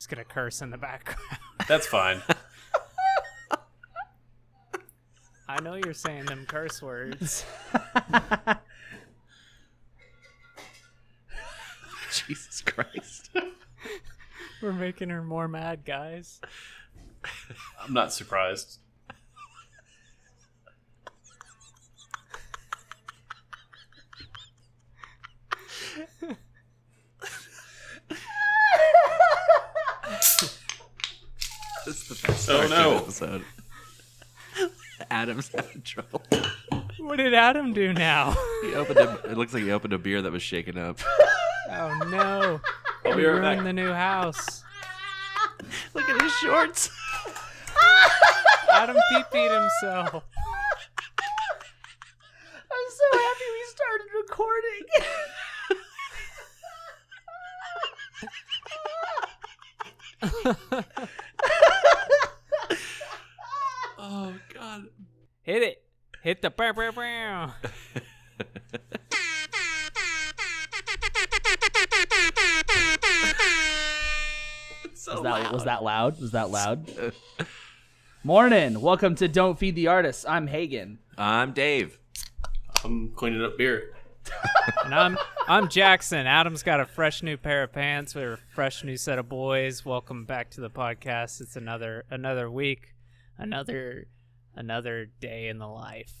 He's gonna curse in the background. That's fine. I know you're saying them curse words. Jesus Christ. We're making her more mad, guys. I'm not surprised. This is the best Oh, no. episode. Adam's having trouble. What did Adam do now? He opened a, it looks like he opened a beer that was shaken up. Oh no! I'll be We right ruined back. the new house. Look at his shorts. Adam pee peed himself. I'm so happy we started recording. Oh god. Hit it. Hit the bow bow bow. So Was that, was that loud? Was that loud? Morning. Welcome to Don't Feed the Artists. I'm Hagen. I'm Dave. I'm cleaning up beer. And I'm I'm Jackson. Adam's got a fresh new pair of pants. We're a fresh new set of boys. Welcome back to the podcast. It's another another week, another another day in the life.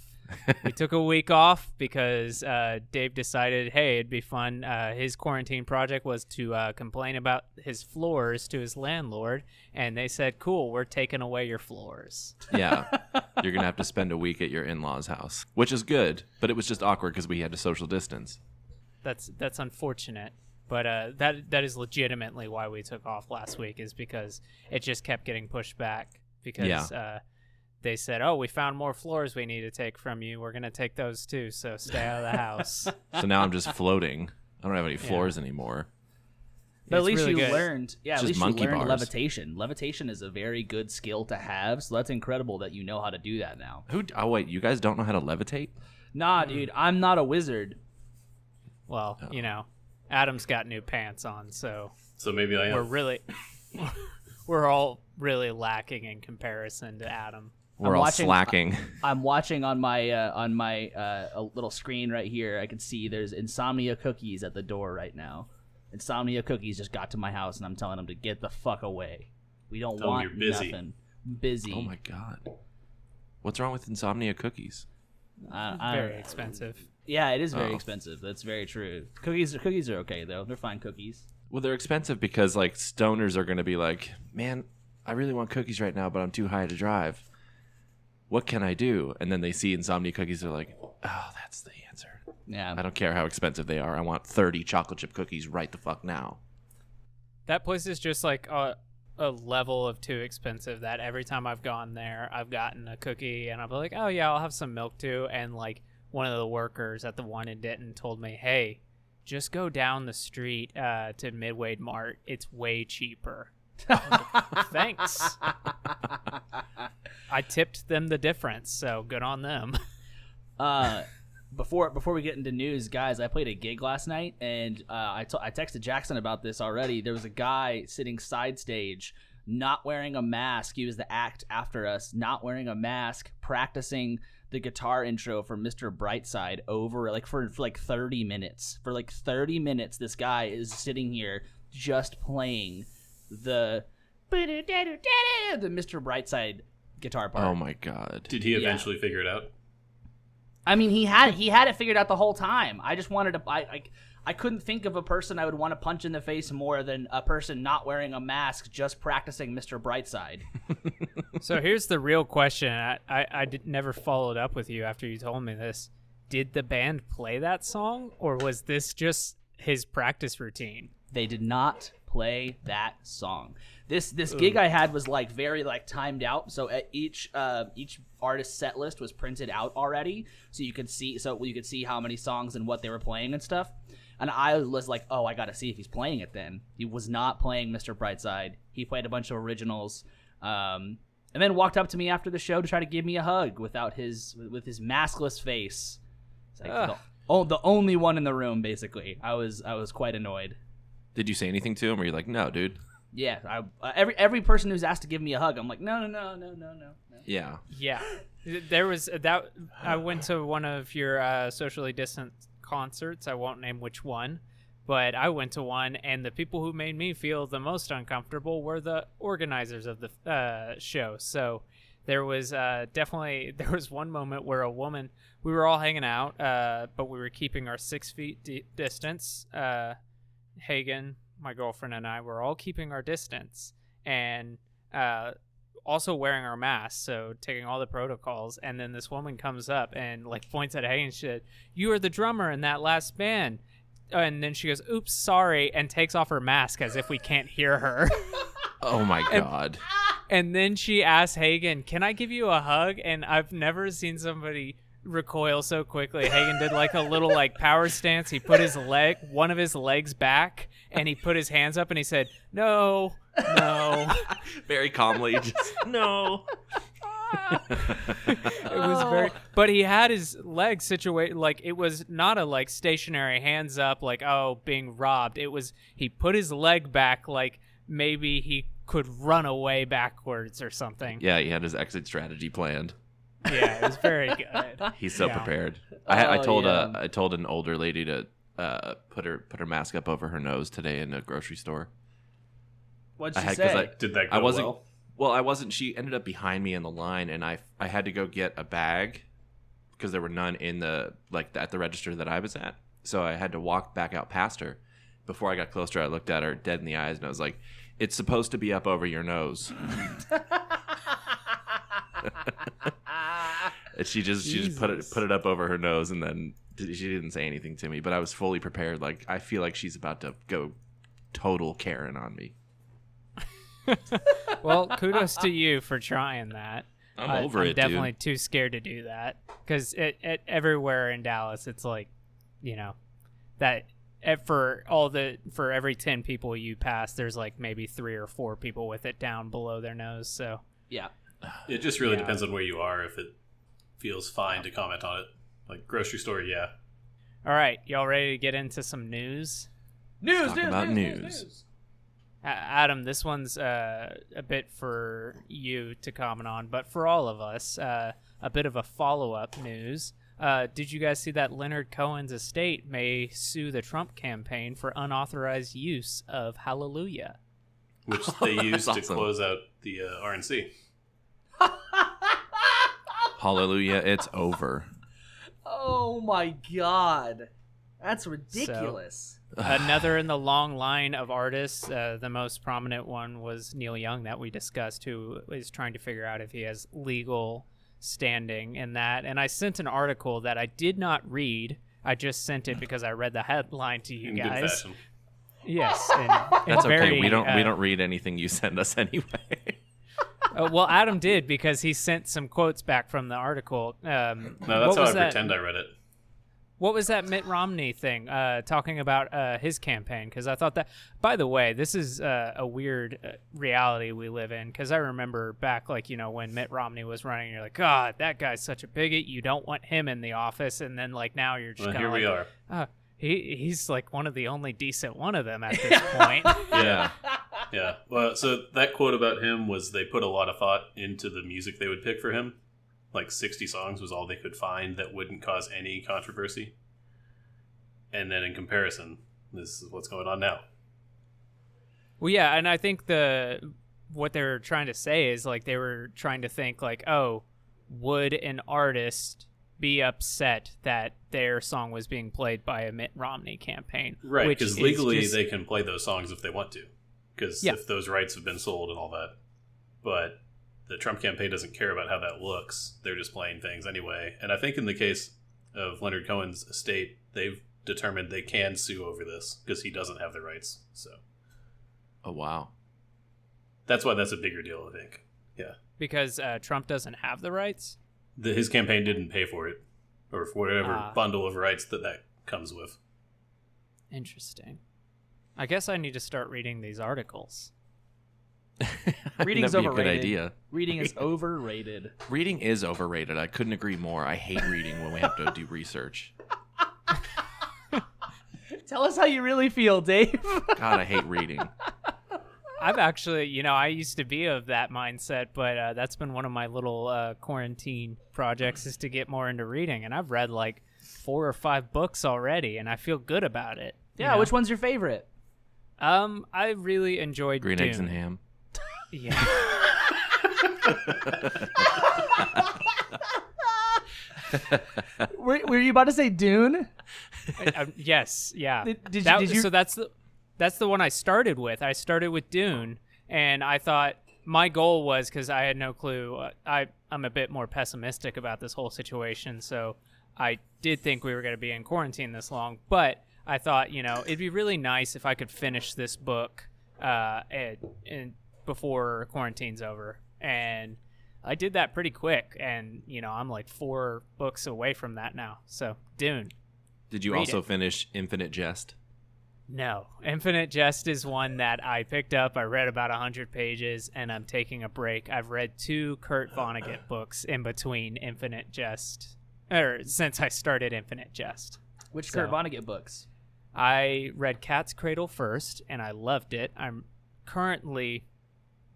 We took a week off because uh, Dave decided, hey, it'd be fun. Uh, his quarantine project was to uh, complain about his floors to his landlord, and they said, "Cool, we're taking away your floors." Yeah. You're going to have to spend a week at your in-laws' house, which is good, but it was just awkward because we had to social distance. that's that's unfortunate but uh, that that is legitimately why we took off last week is because it just kept getting pushed back because Yeah. They said oh we found more floors we need to take from you we're gonna take those too so stay out of the house So now I'm just floating. I don't have any floors anymore. But at It's least really you good. learned. Yeah, It's at least you learned bars. levitation. Levitation is a very good skill to have. So that's incredible that you know how to do that now. Who Oh wait, you guys don't know how to levitate? Nah, dude, I'm not a wizard. well Oh. you know adam's got new pants on so So maybe I am. we're really we're all really lacking in comparison to adam We're I'm all watching- slacking. I'm watching on my uh, on my uh, a little screen right here. I can see there's insomnia cookies at the door right now. Insomnia cookies just got to my house, and I'm telling them to get the fuck away. We don't Tell 'em want you're busy. nothing. Busy. oh my god. What's wrong with insomnia cookies? I- I- very expensive Yeah, it is very Oh. expensive. That's very true. Cookies, cookies are okay though. They're fine cookies. Well, they're expensive because like stoners are going to be like, "Man, I really want cookies right now, but I'm too high to drive. What can I do?" And then they see insomnia cookies, they're like, "Oh, that's the answer. Yeah. I don't care how expensive they are. I want 30 chocolate chip cookies right the fuck now." That place is just like a, a level of too expensive that every time I've gone there, I've gotten a cookie and I'm like, oh yeah, I'll have some milk too. And like one of the workers at the one in Denton told me, hey, just go down the street uh, to Midway Mart. It's way cheaper. Thanks. I tipped them the difference, so good on them. Uh, before before we get into news, guys, I played a gig last night, and uh, I to- I texted Jackson about this already. There was a guy sitting side stage, not wearing a mask. He was the act after us, not wearing a mask, practicing the guitar intro for Mr. Brightside over like for, for like 30 minutes. For like 30 minutes, this guy is sitting here just playing the the Mr. Brightside guitar part. Oh my god. Did he Yeah. eventually figure it out? I mean, he had he had it figured out the whole time. I just wanted to. I I, I couldn't think of a person I would want to punch in the face more than a person not wearing a mask, just practicing Mr. Brightside. so here's the real question. I, I, I did, never followed up with you after you told me this. Did the band play that song, or was this just his practice routine? They did not play that song. This this gig I had was like very like timed out. So at each uh, each artist set list was printed out already, so you could see so you could see how many songs and what they were playing and stuff. And I was like, oh, I got to see if he's playing it. Then he was not playing Mr. Brightside. He played a bunch of originals. Um, and then walked up to me after the show to try to give me a hug without his with his maskless face. It's like the, oh, the only one in the room, basically. I was I was quite annoyed. Did you say anything to him or you're like, "No, dude." Yeah, I, uh, every every person who's asked to give me a hug, I'm like, no, no, no, no, no, no. no. Yeah. Yeah, there was that. I went to one of your uh, socially distant concerts. I won't name which one, but I went to one, and the people who made me feel the most uncomfortable were the organizers of the uh, show. So there was uh, definitely there was one moment where a woman. We were all hanging out, uh, but we were keeping our six feet di- distance. Uh, Hagen, my girlfriend, and I were all keeping our distance, and uh, also wearing our masks, so taking all the protocols. And then this woman comes up and like points at Hagen and shit. You are the drummer in that last band. And then she goes, "Oops, sorry," and takes off her mask as if we can't hear her. Oh my And- god. and then she asks Hagen, "Can I give you a hug?" And I've never seen somebody recoil so quickly. Hagen did like a little like power stance. He put his leg, one of his legs back, and he put his hands up and he said, "No, no." Very calmly, just no. it was very but he had his legs situated like it was not a like stationary hands up like oh being robbed it was he put his leg back like maybe he could run away backwards or something yeah, he had his exit strategy planned. Yeah it was very good He's so Yeah. prepared. I, I Oh, told yeah. uh, I told an older lady to uh, put her put her mask up over her nose today in a grocery store. What'd I she had- say? I- Did that go I wasn't. well? Well, I wasn't. She ended up behind me in the line, and I I had to go get a bag because there were none in the like at the register that I was at. So I had to walk back out past her. Before I got closer, I looked at her dead in the eyes, and I was like, "It's supposed to be up over your nose." and she just she just put it put it up over her nose, and then she didn't say anything to me. But I was fully prepared. Like I feel like she's about to go total Karen on me. well kudos to you for trying that I'm I- over I'm it, definitely dude. too scared to do that because it, it everywhere in dallas it's like you know that for all the for every 10 people you pass there's like maybe three or four people with it down below their nose so yeah. It just really Yeah. depends on where you are. If it feels fine to comment on it, like grocery store, yeah. all right y'all ready to get into some news News, talk news, about news, news, news. news. A- Adam, this one's uh, a bit for you to comment on, but for all of us, uh, a bit of a follow up news. Uh, did you guys see that Leonard Cohen's estate may sue the Trump campaign for unauthorized use of Hallelujah? Which they used to awesome. close out the uh, RNC. Hallelujah, it's over. Oh my god. That's ridiculous. Another in the long line of artists. Uh, the most prominent one was Neil Young that we discussed, who is trying to figure out if he has legal standing in that. And I sent an article that I did not read. I just sent it because I read the headline to you In guys. fashion. Yes, and, and That's okay. we don't we uh, don't read anything you send us anyway. Uh, well, Adam did because he sent some quotes back from the article. Um, No, that's how I that? pretend I read it. What was that Mitt Romney thing uh, talking about uh, his campaign? Because I thought that, by the way, this is uh, a weird uh, reality we live in. Because I remember back, like, you know, when Mitt Romney was running, you're like, God, that guy's such a bigot. You don't want him in the office. And then, like, now you're just Well, kind here of we like, are. "Ah, he, he's like one of the only decent one of them at this point. Yeah. Yeah. Well, so that quote about him was they put a lot of thought into the music they would pick for him. Like 60 songs was all they could find that wouldn't cause any controversy. And then in comparison, this is what's going on now. Well, yeah, and I think the what they were trying to say is like they were trying to think like, oh, would an artist be upset that their song was being played by a Mitt Romney campaign? Right. Because legally just- they can play those songs if they want to. Because Yeah. if those rights have been sold and all that. But the Trump campaign doesn't care about how that looks. They're just playing things anyway. And I think in the case of Leonard Cohen's estate, they've determined they can sue over this because he doesn't have the rights. So Oh wow. that's why that's a bigger deal, I think. Yeah. because uh, Trump doesn't have the rights. The, his campaign didn't pay for it or for whatever Ah. bundle of rights that that comes with. Interesting. I guess I need to start reading these articles. Reading's That'd be a good overrated. idea. Reading is overrated. Reading is overrated. I couldn't agree more. I hate reading when we have to do research. Tell us how you really feel, Dave. God, I hate reading. I've actually, you know, I used to be of that mindset, but uh, that's been one of my little uh, quarantine projects is to get more into reading, and I've read like four or five books already, and I feel good about it. you Yeah, know? which one's your favorite? Um, I really enjoyed Green Dune. eggs and ham. Yeah. Were, were you about to say Dune? Uh, yes, yeah. Did- did you- That- did you- So that's the that's the one I started with. I started with Dune, and I thought my goal was because I had no clue. Uh, I I'm a bit more pessimistic about this whole situation, so I did think we were going to be in quarantine this long. But I thought, you know, it'd be really nice if I could finish this book uh, and, and before quarantine's over, and I did that pretty quick. And you know, I'm like four books away from that now. So Dune. Did you also it. finish Infinite Jest? No. Infinite Jest is one that I picked up. I read about 100 pages and I'm taking a break. I've read two Kurt Vonnegut books in between Infinite Jest, or since I started Infinite Jest. Which So- Kurt Vonnegut books? I read Cat's Cradle first and I loved it. I'm currently,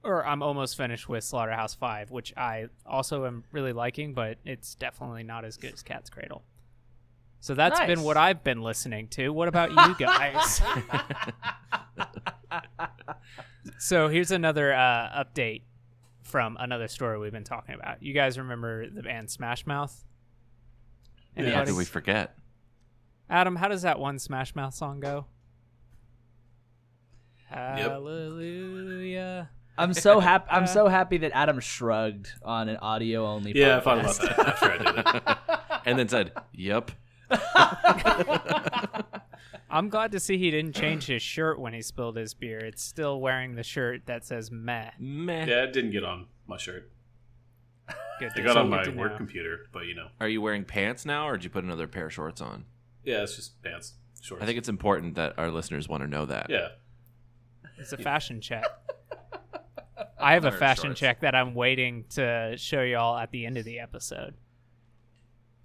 or I'm almost finished with Slaughterhouse 5, which I also am really liking, but it's definitely not as good as Cat's Cradle. So that's been what I've been listening to. What about you guys? so here's another uh, update from another story we've been talking about. You guys remember the band Smash Mouth? How Anybody? did we forget? Adam, how does that one Smash Mouth song go? Hallelujah. I'm so happy. I'm so happy that Adam shrugged on an audio only. Yeah, I thought about that after I did it. And then said, "Yep." I'm glad to see he didn't change his shirt when he spilled his beer. It's still wearing the shirt that says meh. Meh. Yeah, it didn't get on my shirt. Good. It got so on my work know. computer, but you know, Are you wearing pants now, or did you put another pair of shorts on? Yeah, it's just pants, shorts. I think it's important that our listeners want to know that. yeah. It's a fashion check. I have a Or fashion shorts. check that I'm waiting to show y'all at the end of the episode.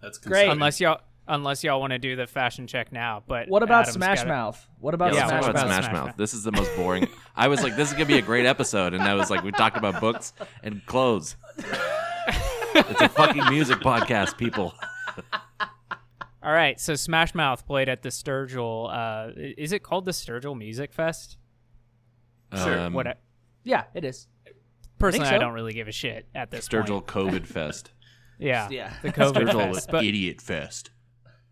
That's Great. concerning. Unless y'all unless y'all want to do the fashion check now. But What about Adam's Smash gotta- Mouth? What about Yeah, Yeah, let's Smash talk about Mouth? Smash, Smash Mouth. Mouth. This is the most boring. I was like, this is gonna be a great episode, and I was like, we talked about books and clothes. it's a fucking music podcast, people. All right, so Smash Mouth played at the Sturgis. Uh, is it called the Sturgis Music Fest? Sure. Um, what? I, Yeah, it is. personally, I, so. don't really give a shit at this Sturgis point. COVID Fest. Yeah, Yeah. the COVID Sturgis Fest. But Idiot Fest.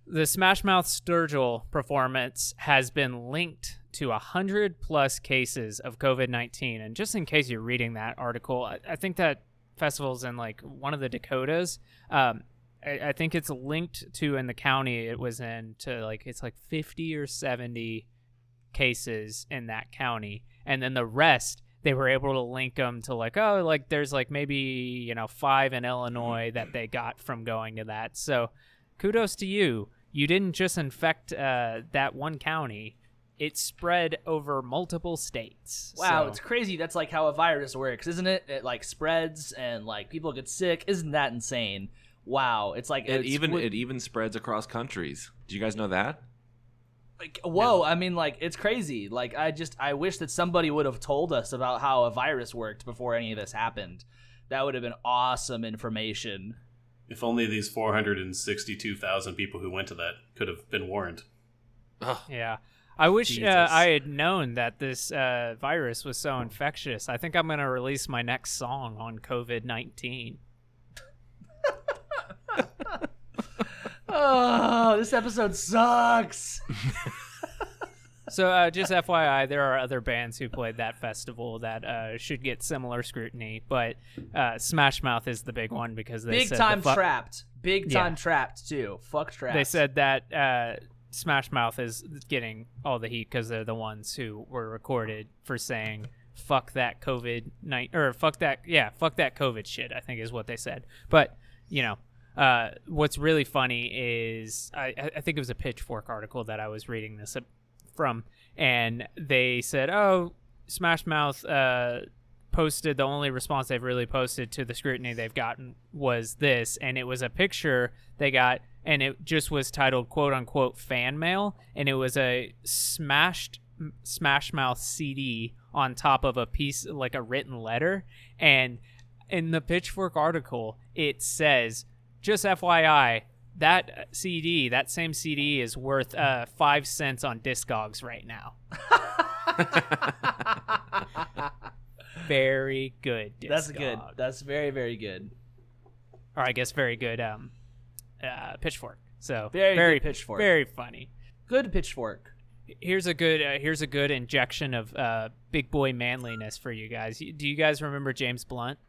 the Smash Mouth Sturgis performance has been linked to a hundred plus cases of COVID nineteen. And just in case you're reading that article, I, I think that festival's in like one of the Dakotas. Um, I, I think it's linked to in the county it was in to like it's like fifty or seventy cases in that county, and then the rest they were able to link them to like oh like there's like maybe you know five in Illinois that they got from going to that. So kudos to you. You didn't just infect uh, that one county; it spread over multiple states. Wow, So- it's crazy. That's like how a virus works, isn't it? It like spreads and like people get sick. Isn't that insane? Wow, it's like It it's, even wi- it even spreads across countries. Do you guys know that? like whoa. I mean, like it's crazy. Like I just I wish that somebody would have told us about how a virus worked before any of this happened. That would have been awesome information. If only these 462,000 people who went to that could have been warned. Ugh. Yeah. I wish uh, I had known that this uh, virus was so infectious. I think I'm going to release my next song on COVID 19. Oh, this episode sucks. So, uh, just FYI, there are other bands who played that festival that uh, should get similar scrutiny, but uh, Smash Mouth is the big one because they Big said time the fu- trapped. Big Yeah. time trapped too. Fuck trapped. They said that uh, Smash Mouth is getting all the heat because they're the ones who were recorded for saying "fuck that COVID night" or "fuck that yeah, fuck that COVID shit." I think is what they said. But you know, uh, what's really funny is I, I think it was a Pitchfork article that I was reading this from, and they said, "Oh, Smash Mouth." Uh, posted the only response they've really posted to the scrutiny they've gotten was this and it was a picture they got and it just was titled quote unquote fan mail and it was a smashed Smash Mouth CD on top of a piece like a written letter, and in the Pitchfork article it says, just FYI, that CD, that same CD, is worth uh, five cents on Discogs right now. Very good. That's good. That's very very good. or I guess very good. Um, uh, Pitchfork. So Very good very Pitchfork. Very funny. Good pitchfork. Here's a good. Uh, here's a good injection of uh, big boy manliness for you guys. Do you guys remember James Blunt?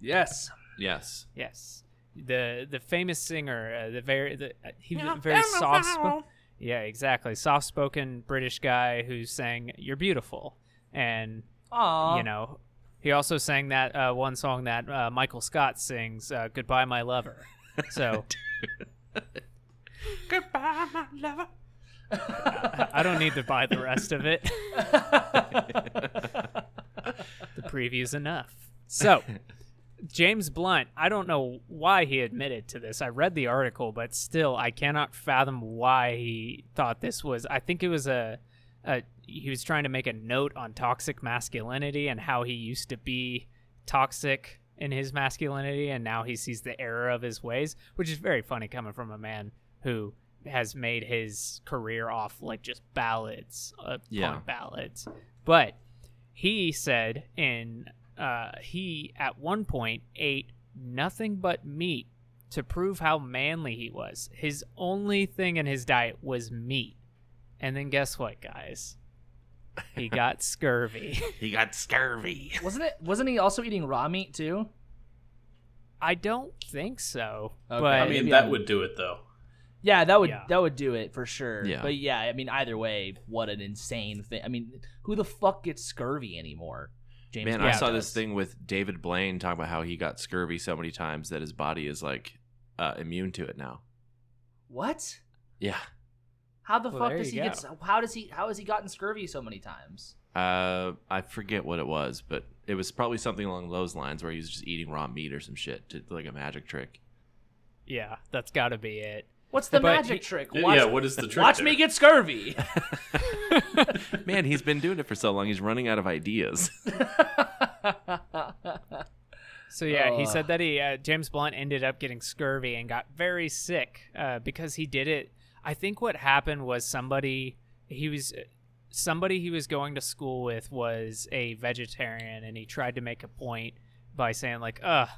Yes. yes. Yes, the the famous singer. Uh, the very the uh, he was very soft. Spo- yeah, exactly. Soft spoken British guy who sang "You're Beautiful," and Aw. you know. He also sang that uh, one song that uh, Michael Scott sings, uh, "Goodbye, My Lover." So, goodbye, my lover. I I don't need to buy the rest of it. the preview's enough. So, James Blunt, I don't know why he admitted to this. I read the article, but still, I cannot fathom why he thought this was. I think it was a, a he was trying to make a note on toxic masculinity and how he used to be toxic in his masculinity, and now he sees the error of his ways, which is very funny coming from a man who has made his career off like just ballads, uh, Yeah. punk ballads. But he said in uh, he at one point ate nothing but meat to prove how manly he was. His only thing in his diet was meat. And then guess what, guys? He got scurvy. He got scurvy. Wasn't it? Wasn't he also eating raw meat too? I don't think so. Okay. But I mean, that I'm- would do it though. Yeah, that would Yeah. that would do it for sure. Yeah. But yeah, I mean, either way, what an insane thing. I mean, who the fuck gets scurvy anymore? James Man, I saw does. this thing with David Blaine talking about how he got scurvy so many times that his body is like uh, immune to it now. What? Yeah. How the Well, fuck does he go. get? How does he? How has he gotten scurvy so many times? Uh, I forget what it was, but it was probably something along those lines where he was just eating raw meat or some shit to like a magic trick. yeah, that's got to be it. What's the But magic he- trick? Yeah, Watch, yeah, what is the trick? watch there? me get scurvy. Man, he's been doing it for so long, he's running out of ideas. So yeah, he said that he uh, James Blunt ended up getting scurvy and got very sick uh, because he did it. I think what happened was somebody he was somebody he was going to school with was a vegetarian, and he tried to make a point by saying like, "Ugh,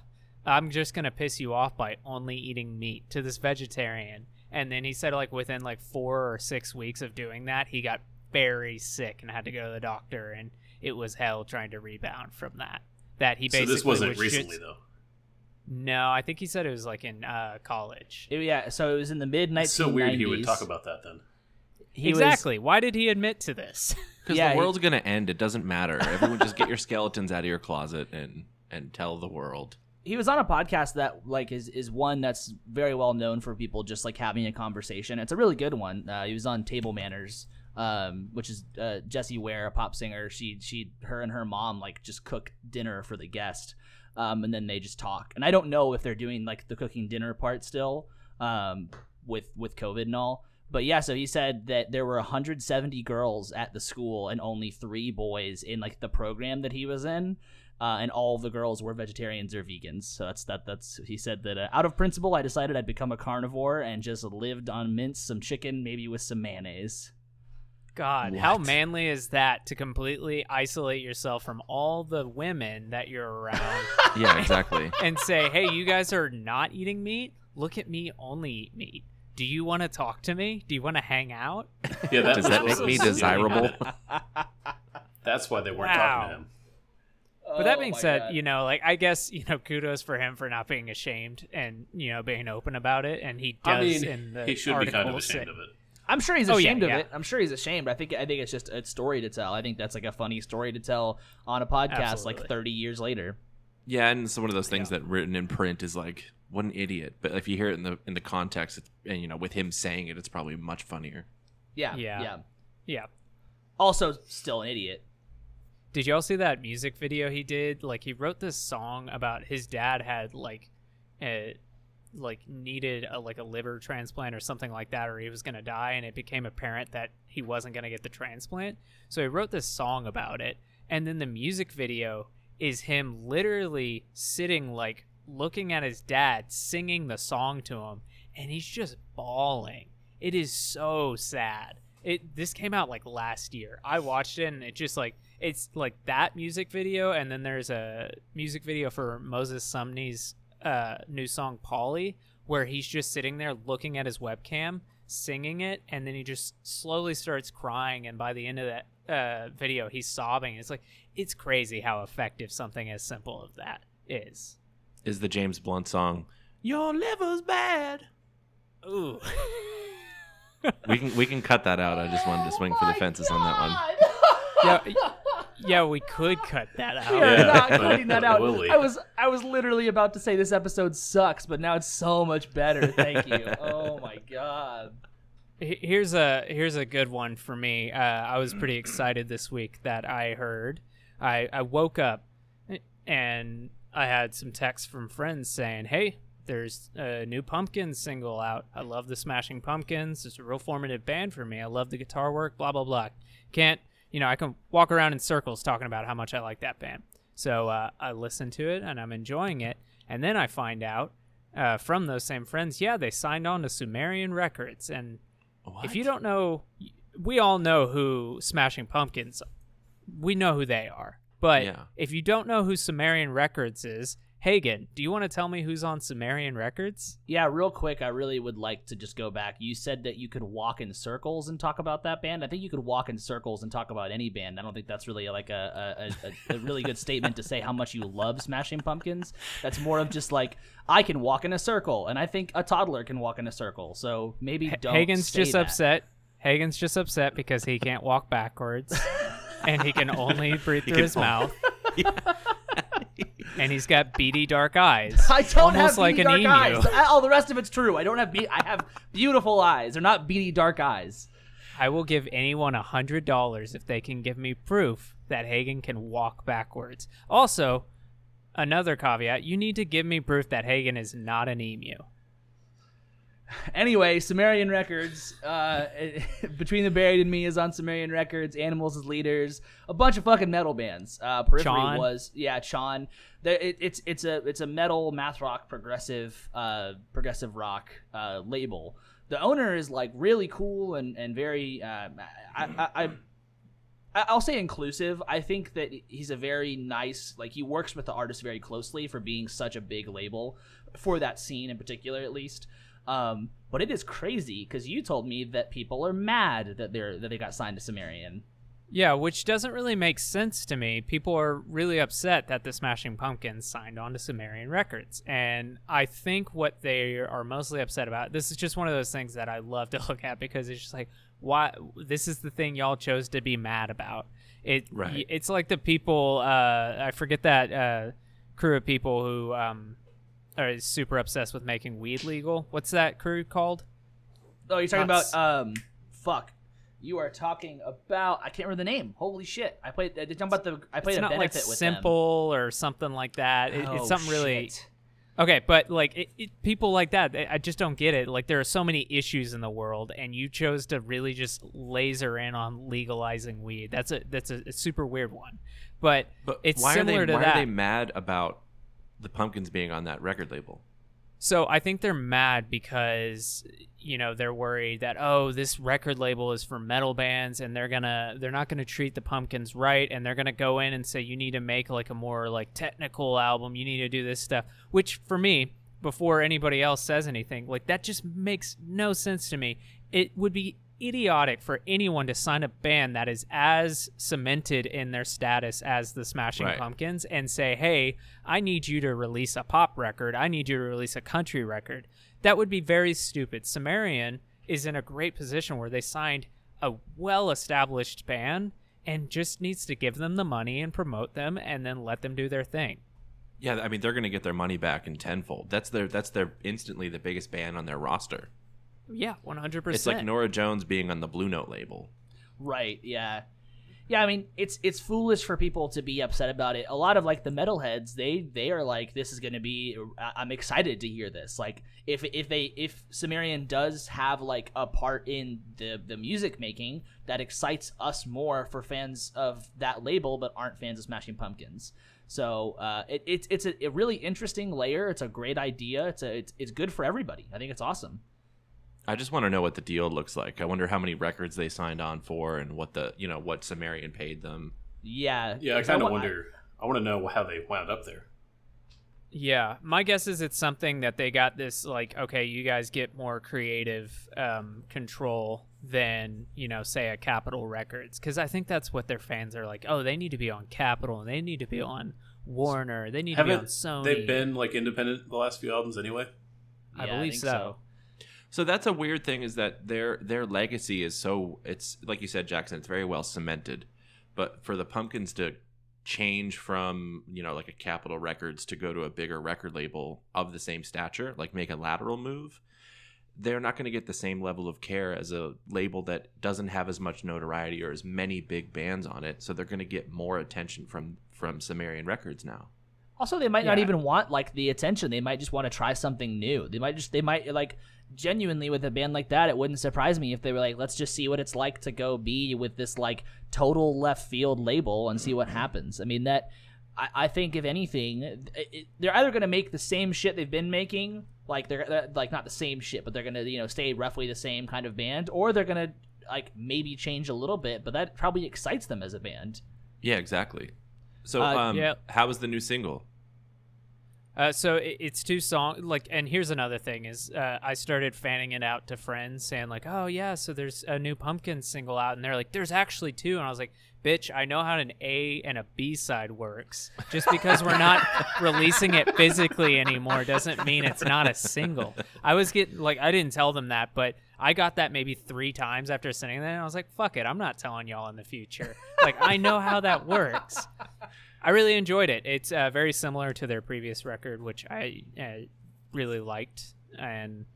I'm just gonna piss you off by only eating meat" to this vegetarian. And then he said like within like four or six weeks of doing that, he got very sick and had to go to the doctor, and it was hell trying to rebound from that. That he basically So basically this wasn't was recently just- though. no, I think he said it was like in uh, college. It- yeah, so it was in the mid 1990s. So weird he would talk about that then. He was- exactly. Why did he admit to this? Because Yeah, the he- world's gonna end. It doesn't matter. Everyone just get your skeletons out of your closet and and tell the world. He was on a podcast that like is is one that's very well known for people just like having a conversation. It's a really good one. Uh, he was on Table Manners, um, which is uh, Jessie Ware, a pop singer. She she her and her mom like just cook dinner for the guest, um, and then they just talk. And I don't know if they're doing like the cooking dinner part still, um, with with COVID and all. But yeah, so he said that there were 170 girls at the school and only three boys in like the program that he was in uh, and all the girls were vegetarians or vegans. So that's that. That's he said that uh, out of principle, I decided I'd become a carnivore and just lived on mince, some chicken, maybe with some mayonnaise. God, how manly is that to completely isolate yourself from all the women that you're around Yeah, exactly. and say, "Hey, you guys are not eating meat. Look at me, only eat meat. Do you want to talk to me? Do you want to hang out?" Yeah, that Does that make me desirable? That's why they weren't Wow. talking to him. But that Oh being my said, God. you know, like I guess you know, kudos for him for not being ashamed and you know being open about it, and he does I mean, in the he should be kind of article ashamed say- of it. I'm sure he's Oh, yeah, ashamed of yeah. it. I'm sure he's ashamed. I think I think it's just a story to tell. I think that's like a funny story to tell on a podcast like 30 years later. Yeah, and it's one of those things Yeah. that written in print is like, what an idiot. But if you hear it in the in the context, it's, and you know, with him saying it, it's probably much funnier. Yeah, Yeah. yeah. Yeah. Also, still an idiot. Did y'all see that music video he did? Like he wrote this song about his dad had like uh like needed a, like a liver transplant or something like that, or he was gonna die, and it became apparent that he wasn't gonna get the transplant. So he wrote this song about it, and then the music video is him literally sitting like looking at his dad singing the song to him, and he's just bawling. It is so sad. It this came out like last year. I watched it and it just like it's like that music video and then there's a music video for Moses Sumney's uh, new song Polly where he's just sitting there looking at his webcam singing it and then he just slowly starts crying and by the end of that uh, video he's sobbing it's like it's crazy how effective something as simple as that is Is the James Blunt song "Your liver's bad"? ooh We can we can cut that out. I just wanted to swing for the fences on that one. yeah yeah we could cut that out We are Yeah, not cutting that out. I was I was literally about to say this episode sucks, but now it's so much better. Thank you. oh my god. Here's a here's a good one for me. Uh, I was pretty excited this week that I heard. I I woke up and I had some texts from friends saying, "Hey, there's a new Pumpkins single out. I love the Smashing Pumpkins. It's a real formative band for me. I love the guitar work. Blah blah blah. Can't you know? I can walk around in circles talking about how much I like that band. So uh, I listen to it and I'm enjoying it. And then I find out uh, from those same friends, yeah, they signed on to Sumerian Records and if you don't know, we all know who Smashing Pumpkins. We know who they are. But Yeah. if you don't know who Sumerian Records is, Hagen, do you want to tell me who's on Sumerian Records? Yeah, real quick, I really would like to just go back. You said that you could walk in circles and talk about that band. I think you could walk in circles and talk about any band. I don't think that's really like a a, a, a really good statement to say how much you love Smashing Pumpkins. That's more of just like I can walk in a circle, and I think a toddler can walk in a circle. So maybe don't. Hagen's say just that. upset. Hagen's just upset because he can't walk backwards and he can only breathe through his mouth. and he's got beady dark eyes. I don't almost have like beady an dark emu. eyes. Uh, all the rest of it's true. I don't have be- I have beautiful eyes. They're not beady dark eyes. I will give anyone a hundred dollars if they can give me proof that Hagen can walk backwards. Also, another caveat: you need to give me proof that Hagen is not an emu. Anyway, Sumerian Records. Uh, Between the Buried and Me is on Sumerian Records. Animals as leaders. A bunch of fucking metal bands. Uh, Periphery Chon. was yeah, Chon. There, it, it's it's a it's a metal math rock progressive uh, progressive rock uh, label. The owner is like really cool and and very. Uh, I, I, I I- I'll say inclusive. I think that he's a very nice, like he works with the artist very closely for being such a big label for that scene in particular, at least. Um, but it is crazy because you told me that people are mad that they're that they got signed to Sumerian. Yeah, which doesn't really make sense to me. People are really upset that the Smashing Pumpkins signed on to Sumerian Records. And I think what they are mostly upset about, this is just one of those things that I love to look at because it's just like, why? This is the thing y'all chose to be mad about. It, Right. It's like the people, uh, I forget that uh, crew of people who um, are super obsessed with making weed legal. What's that crew called? Oh, you're talking Nuts. about um, fuck. You are talking about I can't remember the name. Holy shit! I played. They're talking about the. I played It's a not like benefit with it. simple or something like that. It, Oh, it's something really. Okay, but like it, it, people like that, I I just don't get it. Like there are so many issues in the world, and you chose to really just laser in on legalizing weed. That's a that's a, a super weird one. But, But it's why similar are they to why that. are they mad about the pumpkins being on that record label? So I think they're mad because you know they're worried that oh this record label is for metal bands and they're gonna they're not gonna treat the pumpkins right and they're gonna go in and say you need to make like a more like technical album you need to do this stuff which for me before anybody else says anything like that just makes no sense to me it would be idiotic for anyone to sign a band that is as cemented in their status as the Smashing Right. Pumpkins and say, "Hey, I need you to release a pop record. I need you to release a country record." That would be very stupid. Sumerian is in a great position where they signed a well-established band and just needs to give them the money and promote them and then let them do their thing. Yeah, I mean they're going to get their money back in tenfold. That's their that's their instantly the biggest band on their roster. Yeah, 100%. It's like Norah Jones being on the Blue Note label. Right. Yeah. Yeah, I mean, it's it's foolish for people to be upset about it. A lot of like the metalheads, they they are like, this is gonna be. I- I'm excited to hear this. Like, if if they if Sumerian does have like a part in the the music making, that excites us more for fans of that label, but aren't fans of Smashing Pumpkins. So uh, it, it's it's a, a really interesting layer. It's a great idea. It's a it's, it's good for everybody. I think it's awesome. I just want to know what the deal looks like. I wonder how many records they signed on for and what the you know what Sumerian paid them. Yeah, Yeah, I kind of wonder. I want to know how they wound up there. Yeah, my guess is it's something that they got this like, okay, you guys get more creative um, control than you know, say a Capitol Records, because I think that's what their fans are like. Oh, they need to be on Capitol, and they need to be on Warner, they need to be on Haven't Sony. they been like independent the last few albums anyway? I Yeah, believe think so. So that's a weird thing is that their their legacy is so it's like you said Jackson it's very well cemented. But for the Pumpkins to change from, you know, like a Capitol Records to go to a bigger record label of the same stature, like make a lateral move, they're not going to get the same level of care as a label that doesn't have as much notoriety or as many big bands on it. So they're going to get more attention from from Sumerian Records now. Also, they might not even want like the attention. They might just want to try something new. They might just they might like genuinely with a band like that. It wouldn't surprise me if they were like, let's just see what it's like to go be with this like total left field label and see what happens. I mean that. I, I think if anything, it, it, they're either going to make the same shit they've been making, like they're they're- like not the same shit, but they're going to you know stay roughly the same kind of band, or they're going to like maybe change a little bit, but that probably excites them as a band. Yeah, exactly. So Uh, um yeah. how was the new single? Uh, so it, it's two songs. Like, and here's another thing: is uh, I started fanning it out to friends, saying like, "Oh yeah, so there's a new Pumpkin single out," and they're like, "There's actually two. and I was like, "Bitch, I know how an A and a B side works. Just because we're not releasing it physically anymore doesn't mean it's not a single." I was getting like, I didn't tell them that, but I got that maybe three times after sending that, and I was like, "Fuck it, I'm not telling y'all in the future. Like, I know how that works." I really enjoyed it. It's uh, very similar to their previous record, which I uh, really liked, and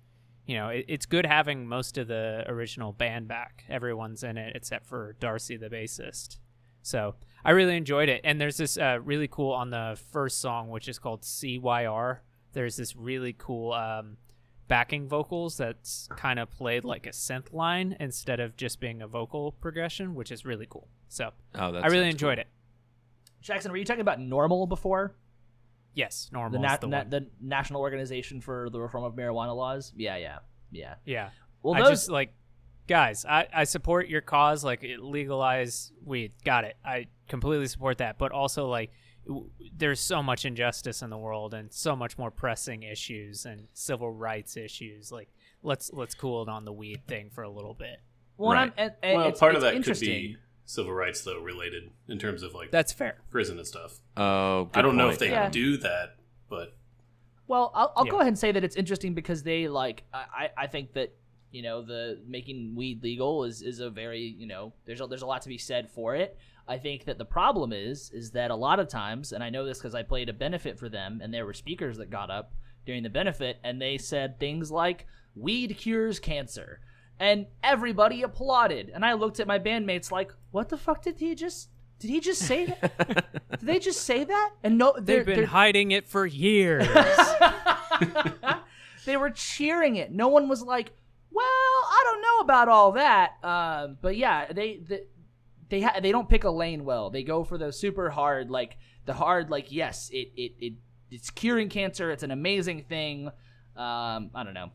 you know, it, it's good having most of the original band back. Everyone's in it except for Darcy, the bassist. So I really enjoyed it. And there's this uh, really cool on the first song, which is called CYR. There's this really cool um, backing vocals that's kind of played like a synth line instead of just being a vocal progression, which is really cool. So Oh, I really enjoyed it. Jackson, were you talking about NORML before? Yes, the, NORML. na- the na- the National Organization for the Reform of Marijuana Laws. Yeah, yeah, yeah. Yeah. Well, I just like, guys, I, I support your cause. Like, legalize weed. Got it. I completely support that. But also, like, w- there's so much injustice in the world and so much more pressing issues and civil rights issues. Like, let's let's cool it on the weed thing for a little bit. well, Right. I'm, and, and well, it's, part it's of that could interesting. be civil rights though related in terms of like That's fair. prison and stuff. Oh, I don't know point. if they Yeah. do that, but Well, I'll, I'll Yeah. go ahead and say that it's interesting because they like I, I I think that you know the making weed legal is is a very you know there's a, there's a lot to be said for it. I think that the problem is is that a lot of times, and I know this because I played a benefit for them, and there were speakers that got up during the benefit, and they said things like "weed cures cancer," and everybody applauded, and I looked at my bandmates like, "What the fuck did he just?" Did he just say that? did they just say that? And no, They've been they're- hiding it for years. they were cheering it. No one was like, "Well, I don't know about all that." Um, but yeah, they they they, ha- they don't pick a lane well. They go for the super hard, like the hard, like yes, it it, it it's curing cancer. It's an amazing thing. Um, I don't know.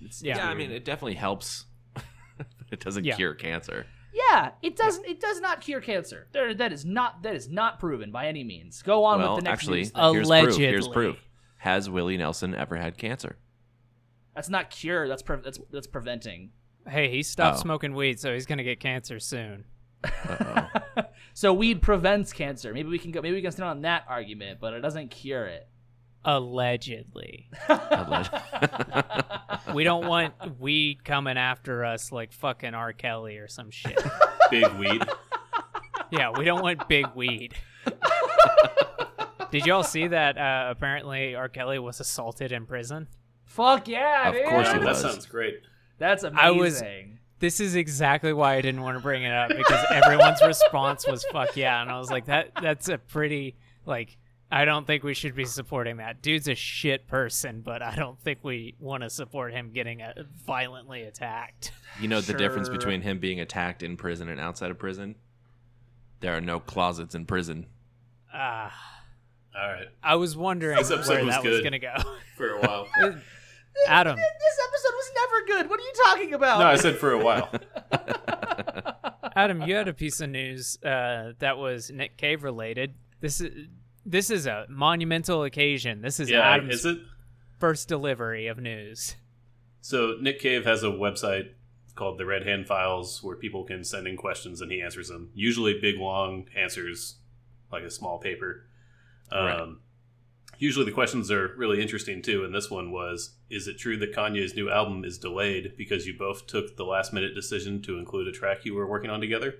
It's, Yeah. Yeah, I mean, it definitely helps. it doesn't Yeah. cure cancer. yeah, it doesn't. It does not cure cancer. There, that is not that is not proven by any means. Go on well, with the next actually, news. here's proof. Here's proof. Has Willie Nelson ever had cancer? That's not cure. That's pre- that's that's preventing. hey, he stopped Oh. smoking weed, so he's gonna get cancer soon. So weed prevents cancer. Maybe we can go. Maybe we can stand on that argument, but it doesn't cure it. Allegedly. Alleg- we don't want weed coming after us like fucking R. Kelly or some shit. big weed. yeah, we don't want big weed. Did y'all see that? Uh, apparently, R. Kelly was assaulted in prison. Fuck yeah, Of dude. course he that was. sounds great. That's amazing. I was- this is exactly why I didn't want to bring it up because everyone's response was "fuck yeah," and I was like, that that's a pretty like. I don't think we should be supporting that. Dude's a shit person, but I don't think we want to support him getting uh violently attacked. You know the difference between him being attacked in prison and outside of prison? There are no closets in prison. Ah, All right, I was wondering This episode where was that was gonna go. for a while. Adam, This episode was never good. What are you talking about? no, I said for a while. Adam, you had a piece of news uh, that was Nick Cave related. This is this is a monumental occasion. This is yeah, Adam's is it? first delivery of news. So Nick Cave has a website called the Red Hand Files where people can send in questions and he answers them. Usually big long answers, like a small paper. Um, Right. Usually the questions are really interesting too, and this one was: Is it true that Kanye's new album is delayed because you both took the last minute decision to include a track you were working on together?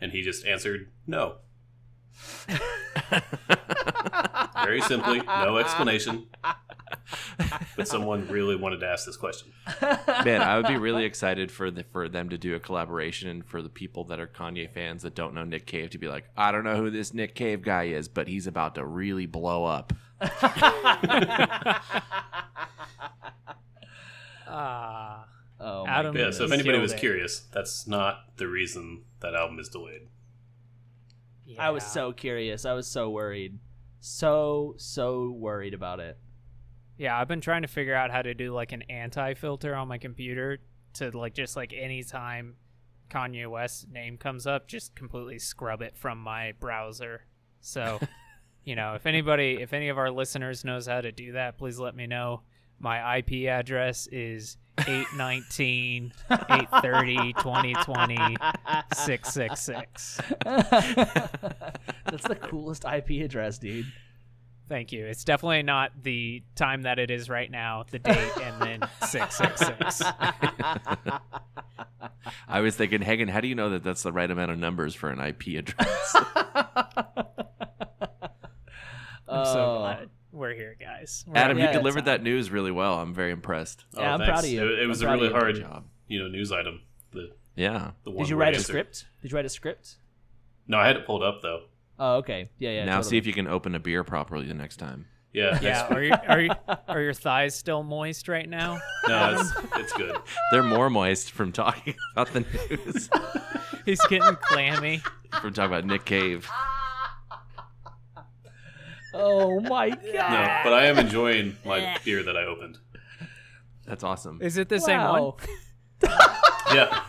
And he just answered, "No." Very simply, no explanation. But someone really wanted to ask this question. Man, I would be really excited for the, for them to do a collaboration and for the people that are Kanye fans that don't know Nick Cave to be like, I don't know who this Nick Cave guy is, but he's about to really blow up. Ah, oh, my Adam- Yeah, so if anybody was it. curious, that's not the reason that album is delayed. I was so curious. I was so worried. So so worried about it. Yeah, I've been trying to figure out how to do like an anti-filter on my computer to like just like anytime Kanye West's name comes up, just completely scrub it from my browser. So, you know, if anybody, if any of our listeners knows how to do that, please let me know. My IP address is 819 830 2020 666. That's the coolest IP address, dude. Thank you. It's definitely not the time that it is right now, the date, and then 666. I was thinking, Hagen, how do you know that that's the right amount of numbers for an IP address? I'm so Oh. glad we're here, guys. We're Adam, you delivered that news really well. I'm very impressed. Oh, yeah, I'm proud of you. Oh, It, it was a really you. hard, job. you know, news item. The Yeah. the one Did you word write a script? Did you write a script? No, I had it pulled up though. Oh, okay. Yeah, yeah. now totally. see if you can open a beer properly the next time. Yeah, Yeah, are you, are you, are your thighs still moist right now? no, it's, it's good. They're more moist from talking about the news, He's getting clammy. from talking about Nick Cave. Oh my god. No, but I am enjoying my beer that I opened. That's awesome. Is it the same one? Yeah,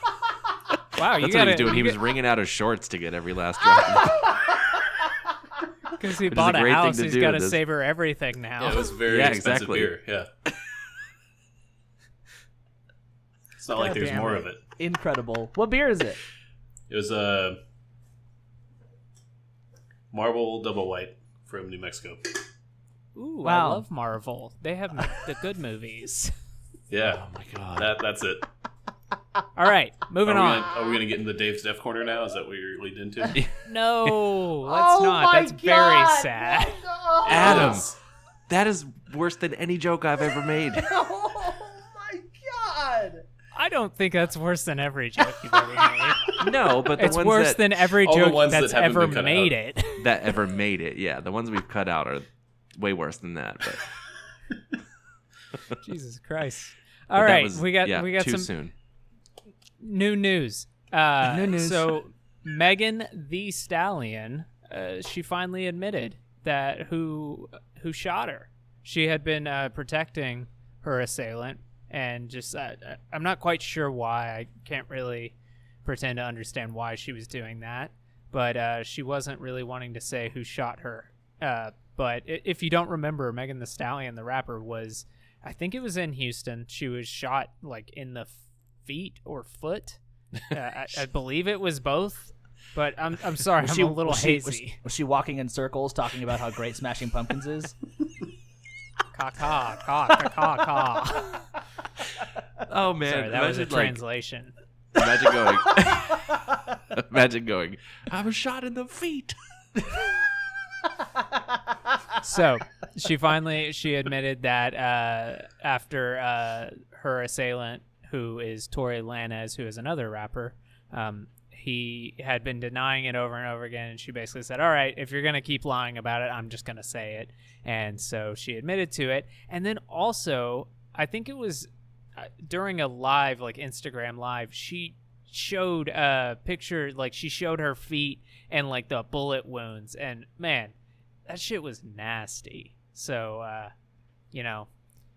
Wow, you what he was doing. He was wringing out his shorts to get every last drop. because he is a bought a, great thing house. to He's do got to with savor everything now. yeah, it was very Yeah, expensive exactly. beer. Yeah, it's not like there's more it. of it. Incredible. What beer is it? It was a Marble Double White from New Mexico. Ooh, Wow. I love Marvel. They have the good movies. Yeah, oh my god. that that's it. All right, Are moving on. gonna, are we gonna get into Dave's Deaf corner now? Is that what you're leading into? No, let's Oh not. my That's very God. sad. Adam, that is worse than any joke I've ever made. My god. I don't think that's worse than every joke you've ever made. No, but the it's ones worse that, than every all the joke ones that that's haven't ever been cut made out. it. that ever made it. Yeah, the ones we've cut out are way worse than that. But, Jesus Christ! but All that right, was- we got yeah, we got too some soon. new news. Uh, New news. So Megan Thee Stallion, uh, she finally admitted that who who shot her. She had been uh, protecting her assailant, and just uh, I'm not quite sure why. I can't really pretend to understand why she was doing that, but uh, she wasn't really wanting to say who shot her. Uh, but if you don't remember, Megan Thee Stallion, the rapper, was I think it was in Houston. She was shot like in the feet or foot. Uh, I, I believe it was both, but I'm I'm sorry, Was I'm she a little was she, hazy. Was was she walking in circles talking about how great Smashing Pumpkins is? Ka ka ka ka ka ka. Oh man, Sorry, that was a imagine, like, translation. imagine going. imagine going. I was shot in the feet. so she finally she admitted that uh, after uh, her assailant who is Tory Lanez, who is another rapper. Um, he had been denying it over and over again, and she basically said, "All right, if you're gonna keep lying about it, I'm just gonna say it." And so she admitted to it. And then also, I think it was uh, during a live, like Instagram live, she showed a picture, like she showed her feet and like the bullet wounds, and man, that shit was nasty. So, uh, you know,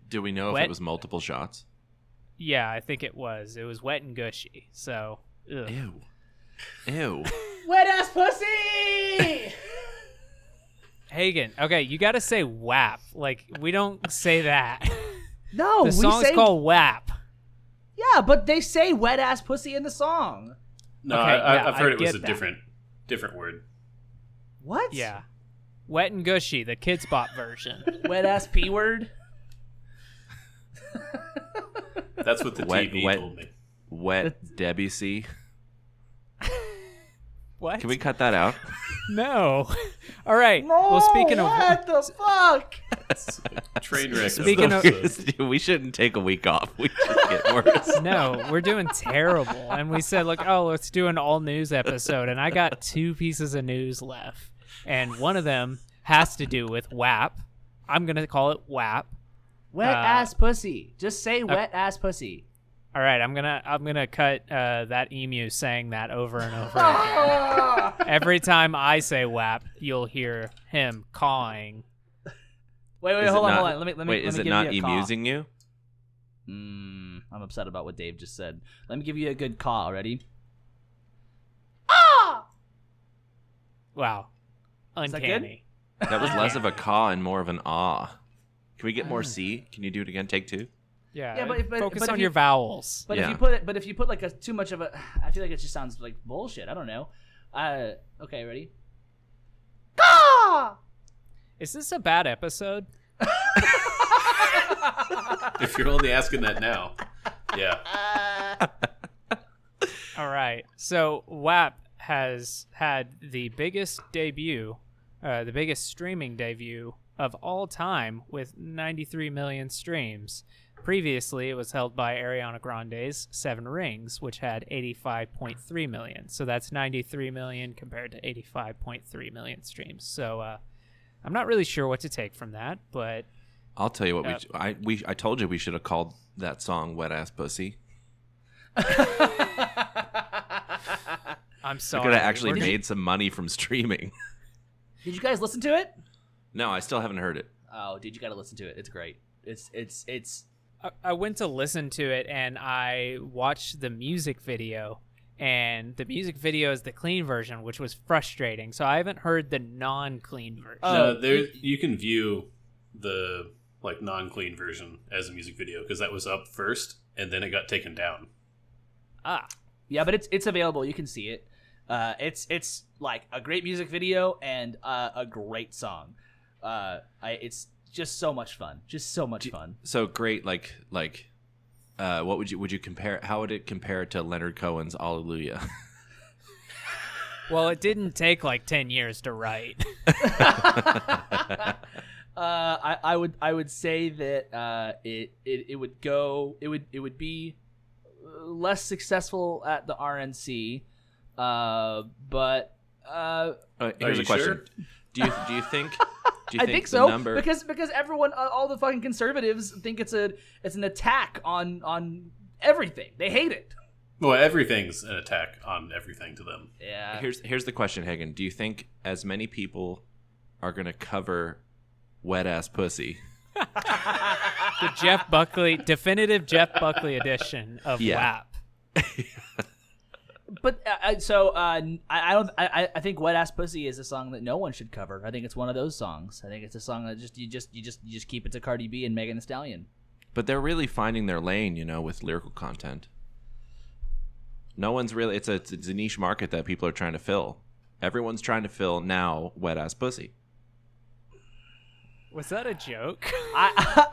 Do we know if it was multiple shots? yeah, I think it was. It was wet and gushy. So, ugh. Ew. Ew. Wet ass pussy. Hagen. Okay, you got to say WAP. Like we don't say that. no, the song's called WAP. Yeah, but they say wet ass pussy in the song. No, Okay, I, I, yeah, I've heard I it was a that. different different word. What? Yeah, wet and gushy, the Kidz Bop version. Wet ass p word. That's what the Wet- TV wet- told me. Wet Debbie C. What? Can we cut that out? No. All right. well, speaking of what the fuck? Train wreck. Speaking an of- we shouldn't take a week off. We just get worse. no, we're doing terrible. And we said, like, oh, let's do an all news episode. And I got two pieces of news left. And one of them has to do with WAP. I'm going to call it WAP. Wet Uh, ass pussy. Just say wet ass pussy. All right, I'm going to I'm going to cut uh, that emu saying that over and over again. Every time I say WAP, you'll hear him cawing. Wait, wait, Is it hold on, not- hold on. Let me, let me. Wait, let is me it give not you a caw. amusing you? Mm, I'm upset about what Dave just said. Let me give you a good call. Ready? Ah Wow. that good? Uncanny. That was less of a caw and more of an ah. Can we get more C? Can you do it again? Take two. Yeah, Yeah, but if- but- focus but if on you- your vowels. But if you put it, but if you put like a too much of a, I feel like it just sounds like bullshit. I don't know. Uh, okay, ready? Is this a bad episode? if you're only asking that now, yeah. All right. So WAP has had the biggest debut, uh, the biggest streaming debut of all time with 93 million streams. Previously, it was held by Ariana Grande's Seven Rings, which had 85.3 million. So that's 93 million compared to 85.3 million streams. So uh, I'm not really sure what to take from that, but I'll tell you what Uh, we I we I told you we should have called that song "Wet Ass Pussy." I'm sorry. We sorry. could have actually We're- made some money from streaming. Did you guys listen to it? No, I still haven't heard it. Oh, dude, you gotta listen to it. It's great. It's it's it's. I- I went to listen to it and I watched the music video, and the music video is the clean version, which was frustrating. So I haven't heard the non-clean version. Oh, no, there you- you can view the like non-clean version as a music video because that was up first and then it got taken down. ah, Yeah, but it's it's available. You can see it. Uh, it's it's like a great music video and uh, a great song. Uh, I, it's just so much fun. Just so much fun. So great, like like, uh, what would you would you compare? How would it compare to Leonard Cohen's "Hallelujah"? well, it didn't take like ten years to write. Uh, I, I would I would say that uh, it, it it would go it would it would be less successful at the RNC, uh, but uh, Uh, here's a question: sure? Do you do you think? Do you I think, think the so number? because because everyone uh, all the fucking conservatives think it's a it's an attack on on everything. They hate it. Well, everything's an attack on everything to them. Yeah. Here's here's the question, Hagen. Do you think as many people are going to cover "Wet Ass Pussy"? the Jeff Buckley definitive Jeff Buckley edition of Yeah. WAP. But uh, uh, so uh, I, I don't. I, I think "Wet Ass Pussy" is a song that no one should cover. I think it's one of those songs. I think it's a song that just you just you just you just keep it to Cardi B and Megan Thee Stallion. But they're really finding their lane, you know, with lyrical content. No one's really. It's a it's a niche market that people are trying to fill. Everyone's trying to fill now "Wet Ass Pussy." Was that a joke? I,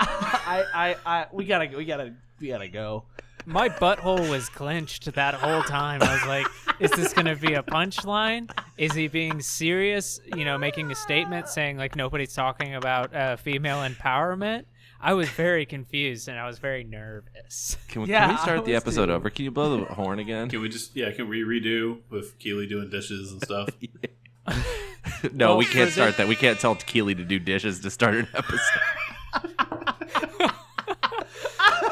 I, I, I, we gotta, we gotta, we gotta go. My butthole was clenched that whole time. I was like, is this going to be a punchline? Is he being serious, you know, making a statement saying like nobody's talking about uh, female empowerment? I was very confused and I was very nervous. Can we, Yeah, can we start the episode too. over? Can you blow the horn again? Can we just yeah? Can we redo with Keely doing dishes and stuff? no, Well, we can't start that. We can't tell Keely to do dishes to start an episode.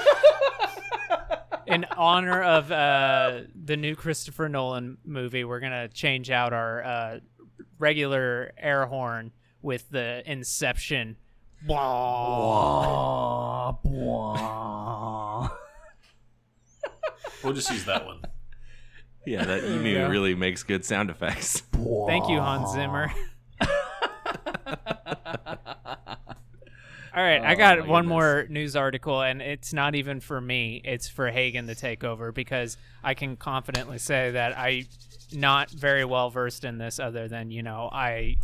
In honor of uh, the new Christopher Nolan movie, we're going to change out our uh, regular air horn with the Inception. Blah, blah. We'll just use that one. yeah, that emu Yeah. really makes good sound effects. Thank you, Hans Zimmer. All right, I Oh, got one goodness. more news article, and it's not even for me. It's for Hagen the Takeover because I can confidently say that I not very well versed in this, other than you know I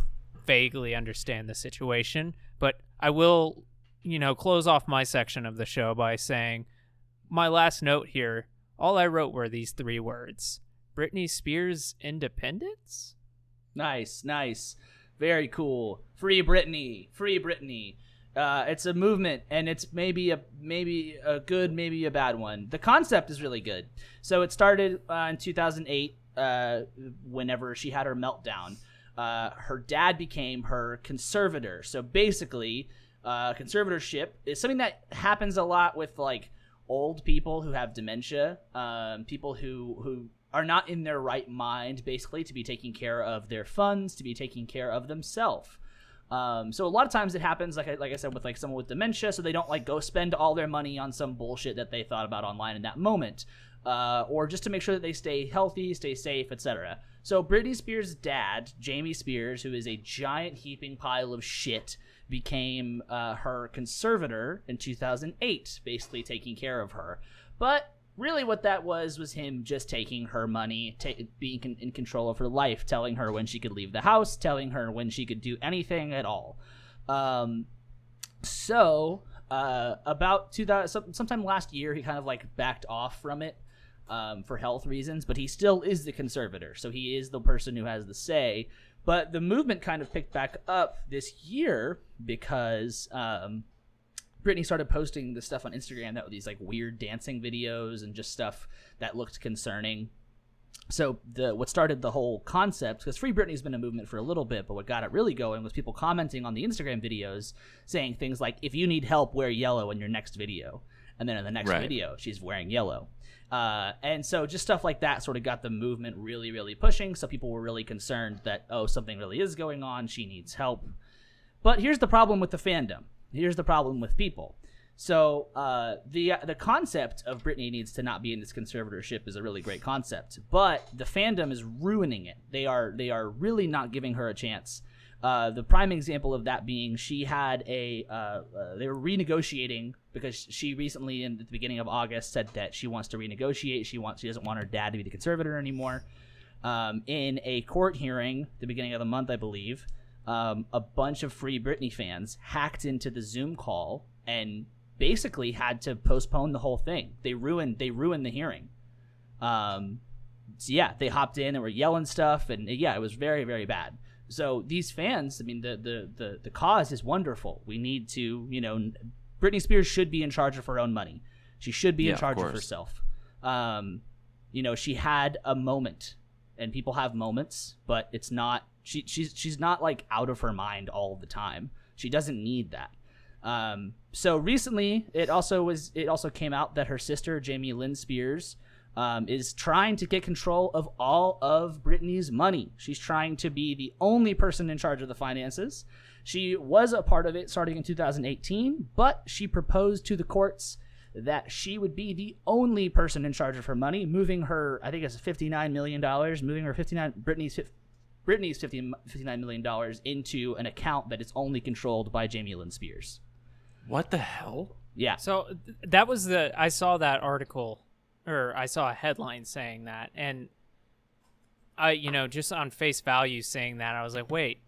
vaguely understand the situation. But I will, you know, close off my section of the show by saying my last note here. All I wrote were these three words: Britney Spears independence. Nice, nice. Very cool. Free Britney. Free Britney. Uh, it's a movement, and it's maybe a maybe a good, maybe a bad one. The concept is really good. So it started uh, in 2008, uh, whenever she had her meltdown. Uh, her dad became her conservator. So basically, uh, conservatorship is something that happens a lot with like old people who have dementia, um, people who who are not in their right mind, basically, to be taking care of their funds, to be taking care of themselves. Um, so a lot of times it happens, like I, like I said, with like someone with dementia, so they don't like go spend all their money on some bullshit that they thought about online in that moment, uh, or just to make sure that they stay healthy, stay safe, etc. So Britney Spears' dad, Jamie Spears, who is a giant heaping pile of shit, became uh, her conservator in 2008, basically taking care of her. But really, what that was was him just taking her money, ta- being con- in control of her life, telling her when she could leave the house, telling her when she could do anything at all. Um, so uh, about 2000, some, sometime last year, he kind of like backed off from it um, for health reasons, but he still is the conservator, so he is the person who has the say. But the movement kind of picked back up this year because um, Britney started posting the stuff on Instagram that were these like weird dancing videos and just stuff that looked concerning. So the what started the whole concept because Free Britney's been a movement for a little bit, but what got it really going was people commenting on the Instagram videos saying things like, "If you need help, wear yellow in your next video," and then in the next Right. video, she's wearing yellow. Uh, and so just stuff like that sort of got the movement really, really pushing. So people were really concerned that oh, something really is going on. She needs help. But here's the problem with the fandom. Here's the problem with people. So uh, the the concept of Britney needs to not be in this conservatorship is a really great concept, but the fandom is ruining it. They are they are really not giving her a chance. Uh, the prime example of that being she had a uh, uh, they were renegotiating because she recently in the beginning of August said that she wants to renegotiate. She wants she doesn't want her dad to be the conservator anymore. Um, in a court hearing, the beginning of the month, I believe, um, a bunch of Free Britney fans hacked into the Zoom call and basically had to postpone the whole thing. They ruined they ruined the hearing. Um, so yeah, they hopped in and were yelling stuff, and yeah, it was very very bad. So these fans, I mean, the the the, the cause is wonderful. We need to, you know, Britney Spears should be in charge of her own money. She should be Yeah, in charge of, course. herself. Um, you know, she had a moment, and people have moments, but it's not. She she's she's not like out of her mind all the time. She doesn't need that. Um, so recently, it also was it also came out that her sister Jamie Lynn Spears um, is trying to get control of all of Britney's money. She's trying to be the only person in charge of the finances. She was a part of it starting in 2018, but she proposed to the courts that she would be the only person in charge of her money, moving her, I think it's 59 million dollars, moving her 59 Britney's fif- Britney's 50, 59 million dollars into an account that is only controlled by Jamie Lynn Spears. What the hell? Yeah. So th- that was the I saw that article or I saw a headline saying that and I you know just on face value saying that I was like wait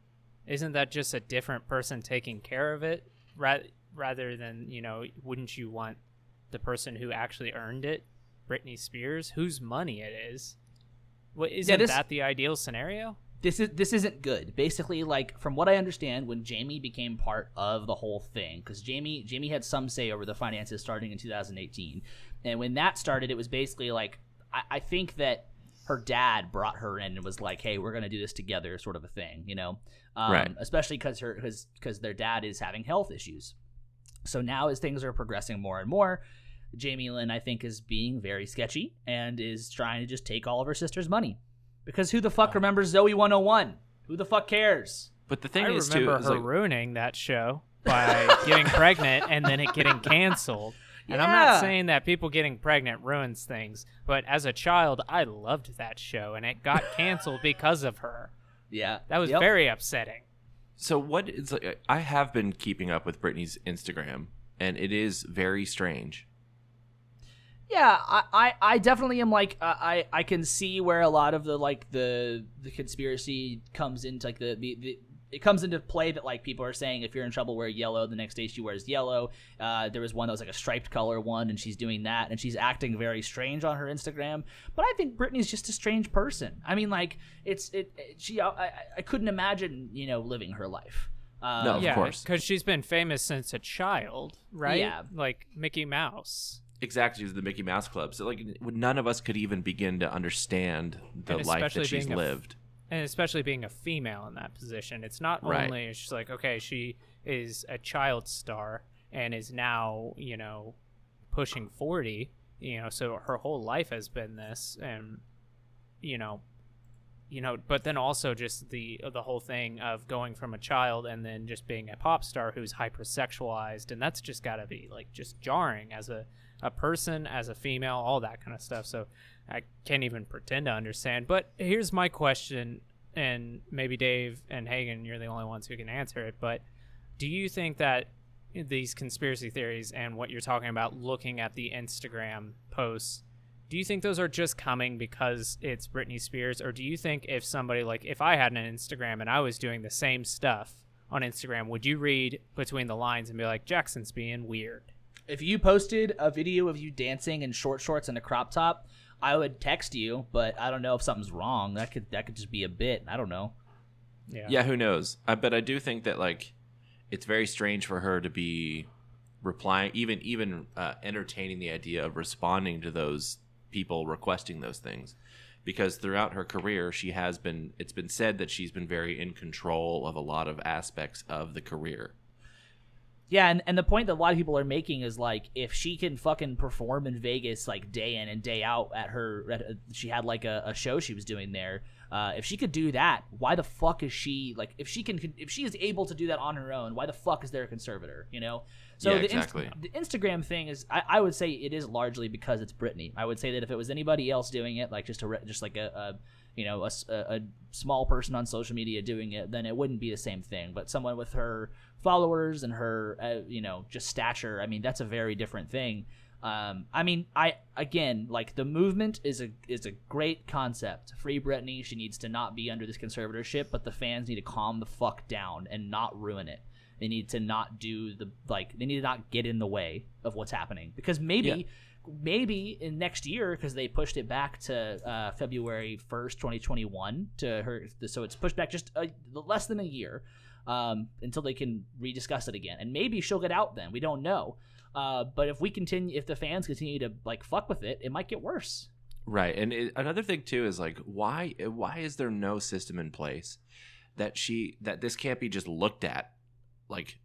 isn't that just a different person taking care of it Ra- rather than you know wouldn't you want the person who actually earned it Britney Spears, whose money it is. What isn't Yeah, this- that the ideal scenario? This is this isn't good. Basically, like from what I understand, when Jamie became part of the whole thing, because Jamie Jamie had some say over the finances starting in 2018, and when that started, it was basically like I, I think that her dad brought her in and was like, "Hey, we're gonna do this together," sort of a thing, you know. Um, Right. Especially because her because their dad is having health issues. So now, as things are progressing more and more, Jamie Lynn, I think, is being very sketchy and is trying to just take all of her sister's money. Because who the fuck remembers Zoey 101? Who the fuck cares? But the thing I is remember too, is her like, ruining that show by getting pregnant and then it getting canceled. And I'm not saying that people getting pregnant ruins things, but as a child, I loved that show and it got canceled because of her. Yeah. That was Yep. very upsetting. so what is like, I have been keeping up with Britney's Instagram, and it is very strange. Yeah, I, I, I definitely am like uh, I I can see where a lot of the like the the conspiracy comes into like the, the, the it comes into play that like people are saying if you're in trouble wear yellow the next day she wears yellow uh, there was one that was like a striped color one and she's doing that and she's acting very strange on her instagram but i think Britney's just a strange person i mean like it's it, it she I, I- I couldn't imagine you know living her life um, No. Of yeah, course. because she's been famous since a child, right? Yeah. Like Mickey Mouse. Exactly, the Mickey Mouse Club. So like, none of us could even begin to understand the life that she's being a f- lived. and especially being a female in that position it's not Right. only she's like okay she is a child star and is now you know pushing 40 you know so her whole life has been this and you know you know but then also just the the whole thing of going from a child and then just being a pop star who's hypersexualized and that's just got to be like just jarring as a a person as a female all that kind of stuff so I can't even pretend to understand. But here's my question, and maybe Dave and Hagen, you're the only ones who can answer it. But do you think that these conspiracy theories and what you're talking about, looking at the Instagram posts, do you think those are just coming because it's Britney Spears, or do you think if somebody like if I had an Instagram and I was doing the same stuff on Instagram, would you read between the lines and be like, Jackson's being weird? If you posted a video of you dancing in short shorts and a crop top, I would text you, but I don't know if something's wrong. That could that could just be a bit. I don't know. Yeah. Yeah, who knows? I, but I do think that like it's very strange for her to be replying, even even uh, entertaining the idea of responding to those people requesting those things, because throughout her career, she has been. It's been said that she's been very in control of a lot of aspects of the career. Yeah, and, and the point that a lot of people are making is like if she can fucking perform in Vegas like day in and day out at her, at, uh, she had like a, a show she was doing there. Uh, if she could do that, why the fuck is she like? If she can, if she is able to do that on her own, why the fuck is there a conservator? You know. So Yeah, the, inst- the Instagram thing is, I, I would say it is largely because it's Britney. I would say that if it was anybody else doing it, like just a re- just like a, a you know a, a, small person on social media doing it, then it wouldn't be the same thing. But someone with her followers and her uh, you know just stature, I mean that's a very different thing. Um, I mean, I again like the movement is a is a great concept. Free Britney She needs to not be under this conservatorship, but the fans need to calm the fuck down and not ruin it. They need to not do the like. They need to not get in the way of what's happening because maybe, Yeah. Maybe in next year because they pushed it back to uh, February first, twenty twenty one to her. So it's pushed back just a, less than a year um, until they can rediscuss it again, and maybe she'll get out then. We don't know. Uh, but if we continue, if the fans continue to like fuck with it, it might get worse. Right, and it, another thing too is like why why is there no system in place that she that this can't be just looked at like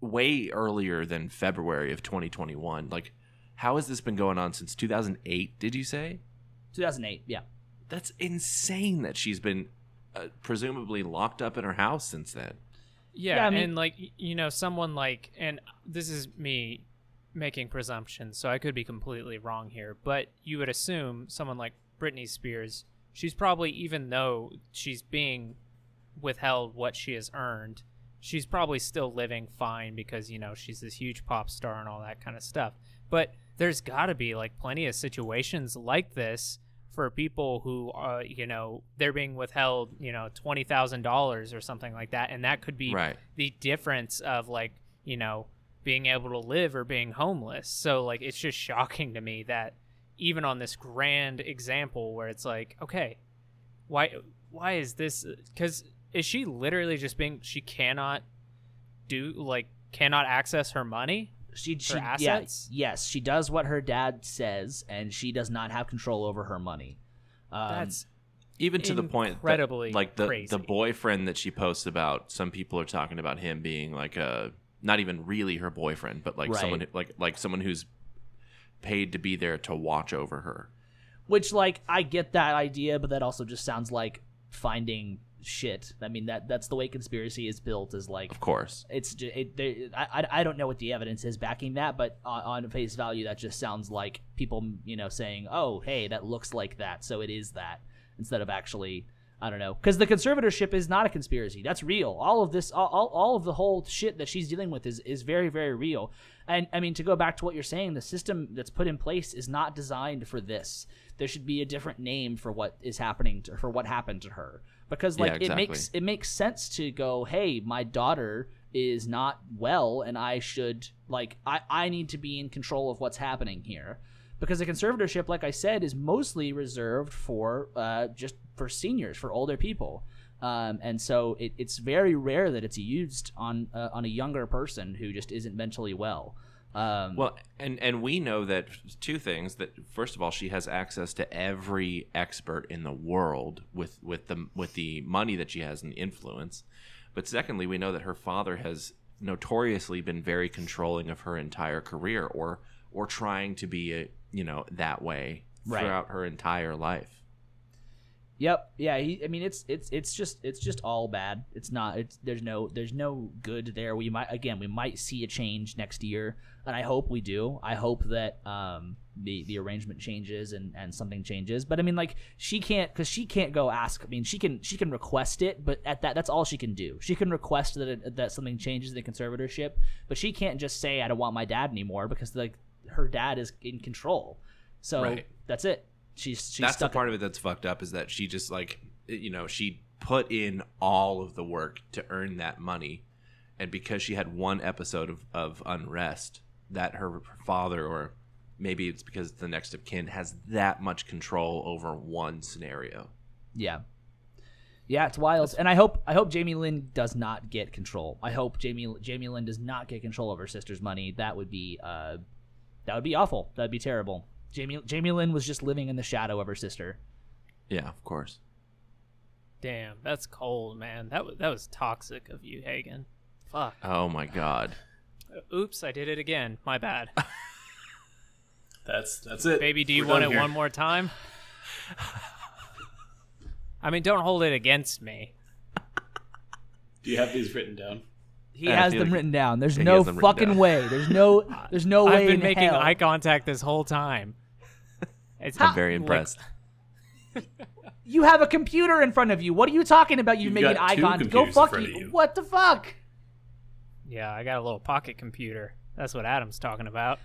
way earlier than February of 2021? Like how has this been going on since 2008? Did you say? Two thousand eight, yeah. That's insane that she's been uh, presumably locked up in her house since then. Yeah, Yeah, I mean- and like you know, someone like, and this is me making presumptions, so I could be completely wrong here, but you would assume someone like Britney Spears, she's probably even though she's being withheld what she has earned, she's probably still living fine because you know she's this huge pop star and all that kind of stuff. But there's got to be like plenty of situations like this for people who are you know they're being withheld you know twenty thousand dollars or something like that, and that could be Right. the difference of like you know being able to live or being homeless. So like it's just shocking to me that even on this grand example where it's like, okay, why why is this? Because is she literally just being she cannot do like cannot access her money? She, she Her yeah, yes, she does what her dad says, and she does not have control over her money. Um, That's even to the point that, incredibly like the crazy. the boyfriend that she posts about some people are talking about him being like a not even really her boyfriend but like Right. someone like like someone who's paid to be there to watch over her which like I get that idea, but that also just sounds like finding shit. I mean that that's the way conspiracy is built. Is like of course it's it, there, I, I I don't know what the evidence is backing that, but on, on face value, that just sounds like people you know saying, "Oh, hey, that looks like that, so it is that," instead of actually. I don't know, because the conservatorship is not a conspiracy. That's real. All of this, all, all, all of the whole shit that she's dealing with is is very, very real. And I mean, to go back to what you're saying, the system that's put in place is not designed for this. There should be a different name for what is happening to for what happened to her, because like Yeah, it makes it makes sense to go, hey, my daughter is not well and I should like I, I need to be in control of what's happening here. Because the conservatorship, like I said, is mostly reserved for uh, just for seniors, for older people. Um, and so it, it's very rare that it's used on uh, on a younger person who just isn't mentally well. Um, well and and we know that two things that first of all she has access to every expert in the world with with the with the money that she has and the influence but secondly we know that her father has notoriously been very controlling of her entire career or or trying to be a, you know that way Right. throughout her entire life Yep. Yeah. He, I mean, it's it's it's just it's just all bad. It's not. It's there's no there's no good there. We might again we might see a change next year, and I hope we do. I hope that um the the arrangement changes and and something changes. But I mean, like she can't because she can't go ask. I mean, she can she can request it, but at that that's all she can do. She can request that it, that something changes in the conservatorship, but she can't just say I don't want my dad anymore because like her dad is in control. So Right. that's it. She's she's that's the part of it that's fucked up is that she just like you know she put in all of the work to earn that money and because she had one episode of, of unrest that her father or maybe it's because the next of kin has that much control over one scenario Yeah. Yeah, it's wild. And I hope I hope Jamie Lynn does not get control. I hope Jamie Jamie Lynn does not get control of her sister's money. That would be uh that would be awful. That'd be terrible. Jamie Jamie Lynn was just living in the shadow of her sister. yeah of course damn. That's cold, man. That was that was toxic of you, Hagen. Fuck. oh my god uh, Oops, I did it again. My bad. That's that's it. Baby, do you We're want it here. one more time? I mean, don't hold it against me. Do you have these written down? He I has them like- written down. There's no has them written fucking way. There's no there's no way I've been in making hell. eye contact this whole time. It's i'm very like- impressed You have a computer in front of you. What are you talking about? You You've making got eye contact? Go fuck you. you. What the fuck? Yeah, I got a little pocket computer. That's what Adam's talking about.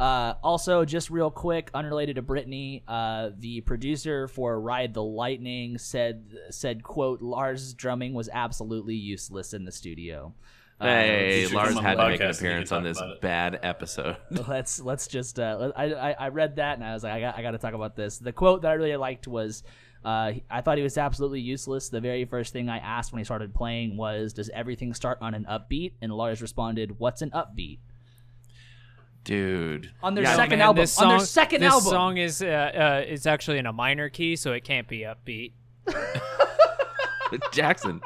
Uh, also, just real quick, unrelated to Britney, uh, the producer for Ride the Lightning said said quote Lars' drumming was absolutely useless in the studio. Uh, hey you should lars had to make an podcast and you appearance on this bad episode let's let's just uh, I, I I read that and I was like I got I got to talk about this. The quote that I really liked was. Uh, I thought he was absolutely useless. The very first thing I asked when he started playing was, "Does everything start on an upbeat?" And Lars responded, "What's an upbeat?" dude On their Yeah, second Man, album. This on their second this album. song is uh, uh, is actually in a minor key, so it can't be upbeat. jackson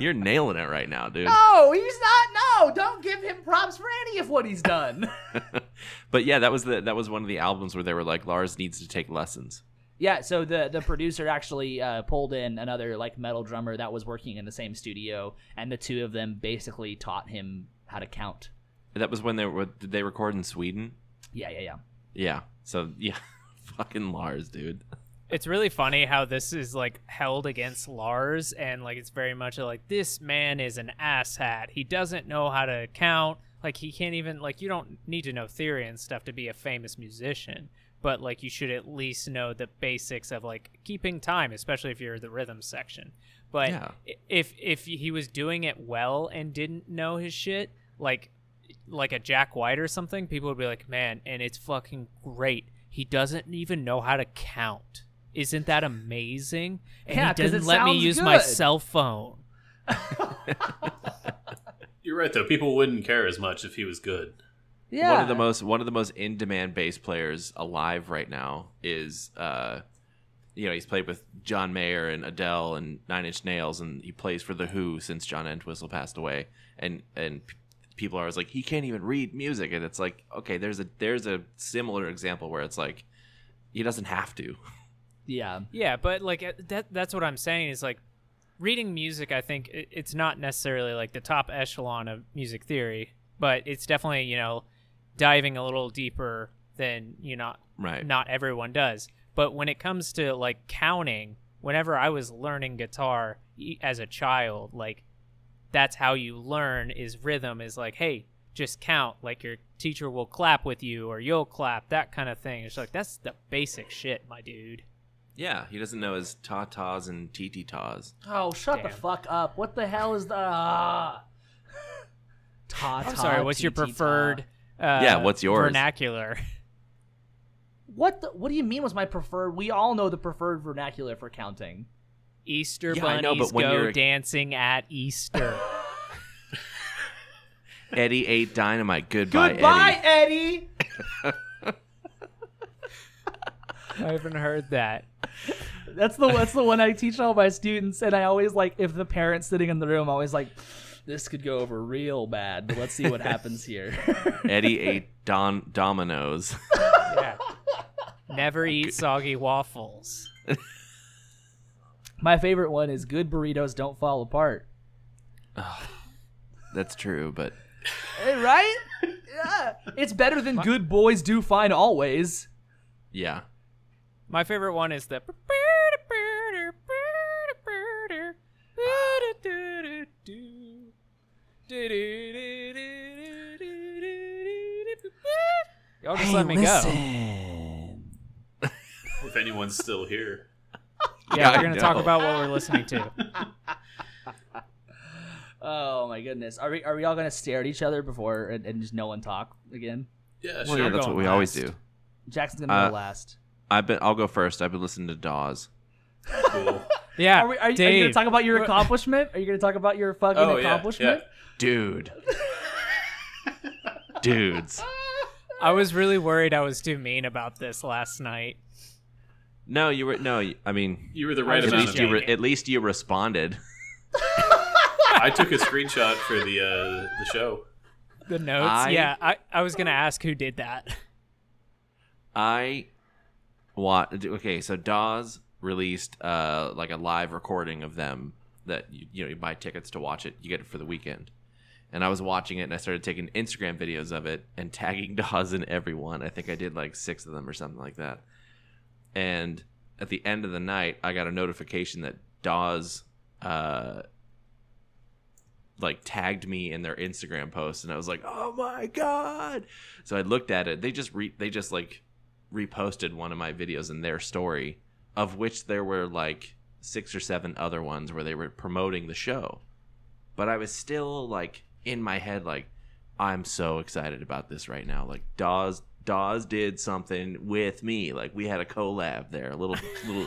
you're nailing it right now dude No, he's not. No, don't give him props for any of what he's done. but yeah, that was the that was one of the albums where they were like Lars needs to take lessons. yeah, so the the producer actually uh, pulled in another like metal drummer that was working in the same studio, and the two of them basically taught him how to count. That was when they were did they record in Sweden? Yeah, yeah, yeah. Yeah. So yeah, fucking Lars, dude. It's really funny how this is like held against Lars, and like it's very much like this man is an asshat. He doesn't know how to count. Like he can't even like you don't need to know theory and stuff to be a famous musician, but like you should at least know the basics of like keeping time, especially if you're the rhythm section. But Yeah. if if he was doing it well and didn't know his shit, like like a Jack White or something, people would be like, "Man, and it's fucking great. He doesn't even know how to count. Isn't that amazing?" And Yeah, he 'cause doesn't it let me sounds use my good. cell phone. You're right though. People wouldn't care as much if he was good. Yeah. One of the most one of the most in demand bass players alive right now is uh you know, he's played with John Mayer and Adele and Nine Inch Nails and he plays for the Who since John Entwistle passed away. And and people are always like he can't even read music and it's like okay, there's a there's a similar example where it's like he doesn't have to. Yeah. Yeah, but like uh, that that's what I'm saying is like reading music I think it, it's not necessarily like the top echelon of music theory, but it's definitely, you know, diving a little deeper than you know Right. not everyone does. But when it comes to like counting, whenever I was learning guitar as a child, like that's how you learn is rhythm is like, hey, just count. Like your teacher will clap with you or you'll clap, that kind of thing. It's like that's the basic shit, my dude. Yeah, he doesn't know his ta-tas and titi-tas. Oh, shut the fuck up. What the hell is the. Ah. Ta I'm sorry, what's your preferred uh, Yeah, what's yours? vernacular? What the, What do you mean was my preferred? We all know the preferred vernacular for counting. Easter Yeah, bunnies know, but when go you're dancing at Easter. Eddie ate dynamite. Goodbye, Goodbye, Eddie. Eddie. I haven't heard that. That's the that's the one I teach all my students, and I always like if the parents sitting in the room, I'm always like, this could go over real bad, but let's see what happens here. Eddie ate don dominoes. Yeah. Never eat soggy waffles. my favorite one is good burritos don't fall apart. That's true, but Eh, Right? yeah, it's better than good boys do fine always. yeah. My favorite one is the. Y'all just let me go. If anyone's still here. Yeah, we're gonna talk about what we're listening to. Oh my goodness, are we are we all gonna stare at each other before and, and just no one talk again? Yeah, Well, yeah, that's what going we always do. Jackson's gonna Uh, go last. I've been. I'll go first. I've been listening to Dawes. Cool. Yeah, Are, we, are, you- are you gonna talk about your accomplishment? Are you gonna talk about your fucking Oh, yeah, accomplishment? Dude. Dudes. I was really worried I was too mean about this last night. No, you were no. I mean, You were the right at amount least of you re- at least you responded. I took a screenshot for the uh, the show. The notes. I- Yeah, I, I was gonna ask who did that. I what? Okay, so Dawes released uh like a live recording of them that you, you know you buy tickets to watch it. You get it for the weekend. And I was watching it, and I started taking Instagram videos of it and tagging Dawes in everyone. I think I did like six of them or something like that. And at the end of the night, I got a notification that Dawes uh, like tagged me in their Instagram post, and I was like, "Oh my god!" So I looked at it. They just re- they just like reposted one of my videos in their story, of which there were like six or seven other ones where they were promoting the show. But I was still like in my head, like I'm so excited about this right now. Like Dawes Dawes did something with me. Like we had a collab there, a little little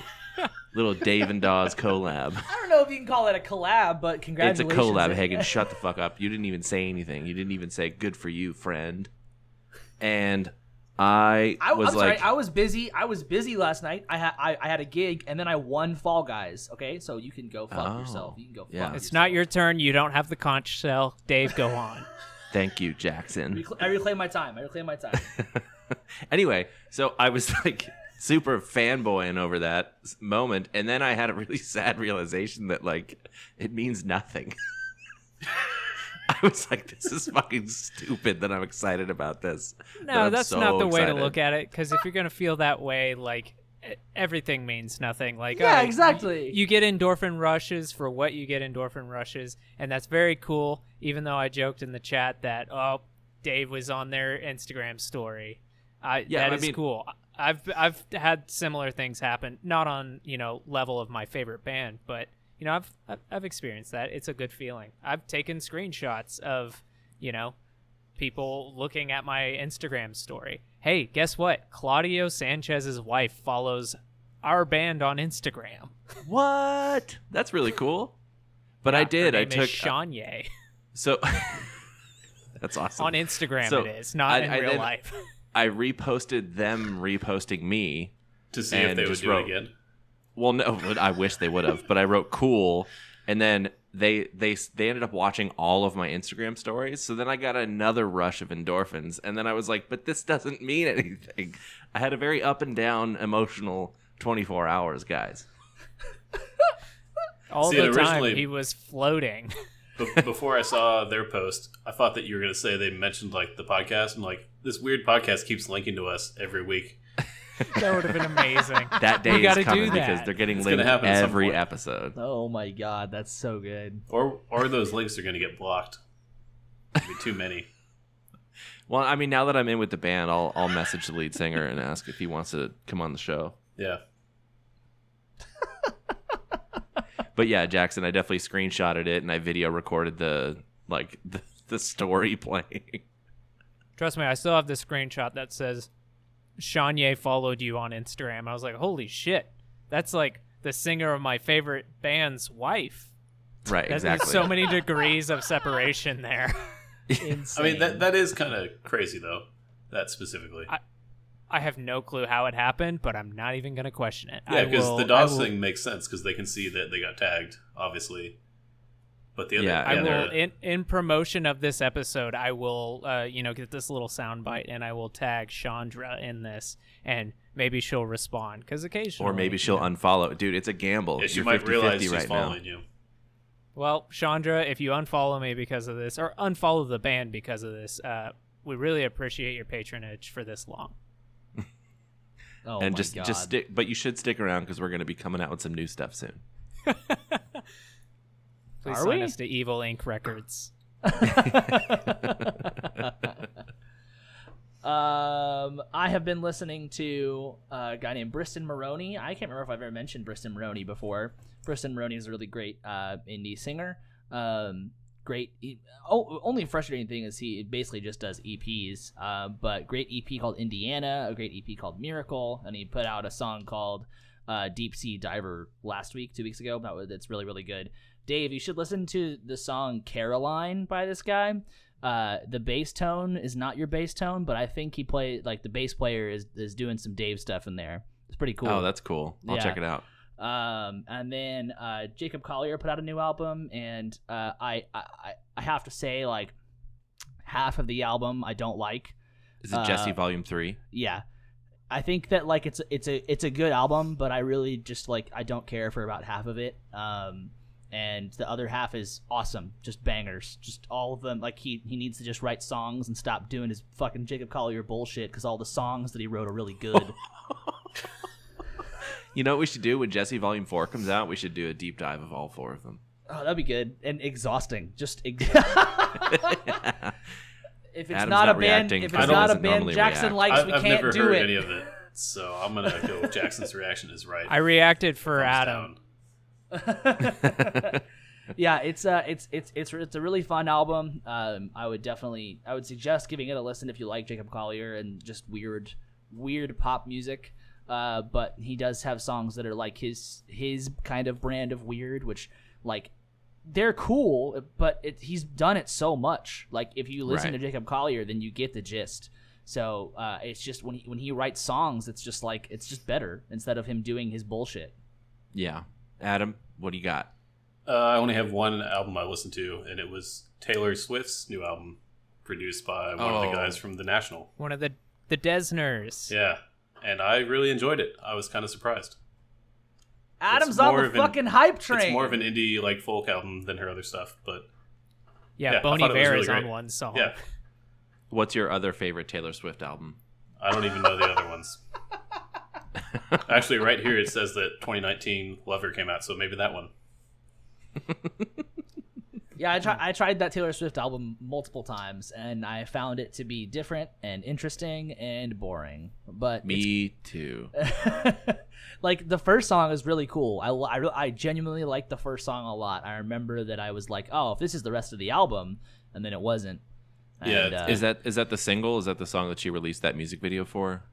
little Dave and Dawes collab. I don't know if you can call it a collab, but congratulations. It's a collab, Hagen. Shut the fuck up. You didn't even say anything. You didn't even say "good for you, friend." And I I, was I'm like, sorry, I was busy. I was busy last night. I had I, I had a gig, and then I won Fall Guys. Okay, so you can go fuck Oh, yourself. You can go. Fuck yeah. It's yourself. not your turn. You don't have the conch shell. Dave, go on. "Thank you, Jackson." Recla- I reclaim my time. I reclaim my time. anyway, so I was like super fanboying over that moment, and then I had a really sad realization that like it means nothing. I was like, "This is fucking stupid." That I'm excited about this. No, I'm that's so not the way to look at it. Because if you're gonna feel that way, like e- everything means nothing. Like Yeah, alright, exactly. You get endorphin rushes for what you get endorphin rushes, and that's very cool. Even though I joked in the chat that oh, Dave was on their Instagram story. I Yeah, that I is mean- cool. I've I've had similar things happen, not on you know level of my favorite band, but you know I've I've- I've experienced that. It's a good feeling. I've taken screenshots of you know people looking at my Instagram story. Hey, guess what? Claudio Sanchez's wife follows our band on Instagram. What? That's really cool. But I Her did. I took is Shanye. so. that's awesome. on Instagram. So, it is not I- in I real then- life. I reposted them reposting me. to see if And they would just do wrote- it again. Well, no, I wish they would have. But I wrote cool, and then they they they ended up watching all of my Instagram stories. So then I got another rush of endorphins, and then I was like, "But this doesn't mean anything." I had a very up and down emotional 24 hours, guys. All See, the and time he was floating. Be- before I saw their post, I thought that you were going to say they mentioned like the podcast and like this weird podcast keeps linking to us every week. that would have been amazing. That We day is gotta do coming because that. they're getting It's gonna linked happen at some every point. episode. Oh my god, that's so good. Or or those links are going to get blocked. There'll be too many. Well, I mean, now that I'm in with the band, I'll I'll message the lead singer and ask if he wants to come on the show. Yeah. But yeah, Jackson, I definitely screenshotted it and I video recorded the like the, the story playing. Trust me, I still have the screenshot that says Shanye followed you on Instagram. I was like, holy shit, that's like the singer of my favorite band's wife. Right, That's exactly. so many degrees of separation there. I mean that that is kind of crazy though. That specifically. I- I have no clue how it happened, but I'm not even going to question it. yeah, because the I DOS will- thing makes sense because they can see that they got tagged, obviously. But the other, Yeah, I yeah, will in in promotion of this episode. I will, uh, you know, get this little soundbite and I will tag Chandra in this, and maybe she'll respond because occasionally, or maybe she'll unfollow. Dude, it's a gamble. yeah, she You're might 50-50 realize she's right now. following you. Well, Chandra, if you unfollow me because of this, or unfollow the band because of this, uh, we really appreciate your patronage for this long. Oh and my just god. just stick, but you should stick around because we're going to be coming out with some new stuff soon. Please Are sign we? us to Evil Inc. Records. Um, I have been listening to a guy named Briston Maroney. I can't remember if I've ever mentioned Briston Maroney before. Briston Maroney is a really great uh, indie singer. Um, great. He, oh, only frustrating thing is he basically just does EPs. Uh, but great EP called Indiana, a great EP called Miracle, and he put out a song called uh, Deep Sea Diver last week, two weeks ago. That was it's really really good. Dave, you should listen to the song Caroline by this guy uh the bass tone is not your bass tone but i think he played like the bass player is is doing some dave stuff in there it's pretty cool Oh, that's cool. I'll Yeah. check it out. um and then uh jacob collier put out a new album and uh i i I- have to say like half of the album i don't like Is it Djesse Uh, Volume Three? yeah i think that like it's it's a it's a good album but i really just like i don't care for about half of it um and the other half is awesome just bangers just all of them like he he needs to just write songs and stop doing his fucking jacob collier bullshit because all the songs that he wrote are really good You know what we should do when Djesse Volume Four comes out? We should do a deep dive of all four of them. oh that'd be good and exhausting just ex- if it's Adam's not, not a band if it's not a doesn't band jackson react. likes I've, we I've can't never do heard it any of it, so I'm gonna go with Jackson's reaction is right. I reacted for Thumbs Adam. down. yeah, it's uh, it's it's it's it's a really fun album. Um, I would definitely, I would suggest giving it a listen if you like Jacob Collier and just weird, weird pop music. Uh, but he does have songs that are like his his kind of brand of weird, which like they're cool, but it, he's done it so much. Like if you listen Right. to Jacob Collier, then you get the gist. So uh, it's just when he when he writes songs, it's just like it's just better instead of him doing his bullshit. Yeah, Adam, what do you got? Uh, I only have one album I listened to, and it was Taylor Swift's new album, produced by one of Oh. the guys from The National. One of the the Dessners. Yeah, and I really enjoyed it. I was kind of surprised. Adam's on the of an- fucking hype train. It's more of an indie like folk album than her other stuff, but Yeah, Yeah, I Boney thought it Bear really is on one song. yeah, What's your other favorite Taylor Swift album? I don't even know the other ones. Actually, right here it says that 2019 Lover came out, so maybe that one. Yeah, I, try, I tried that Taylor Swift album multiple times, and I found it to be different and interesting and boring. But Me too. like the first song is really cool. I I, re- I genuinely liked the first song a lot. I remember that I was like, oh, if this is the rest of the album, and then it wasn't. Yeah, And, uh, Is that is that the single? Is that the song that she released that music video for,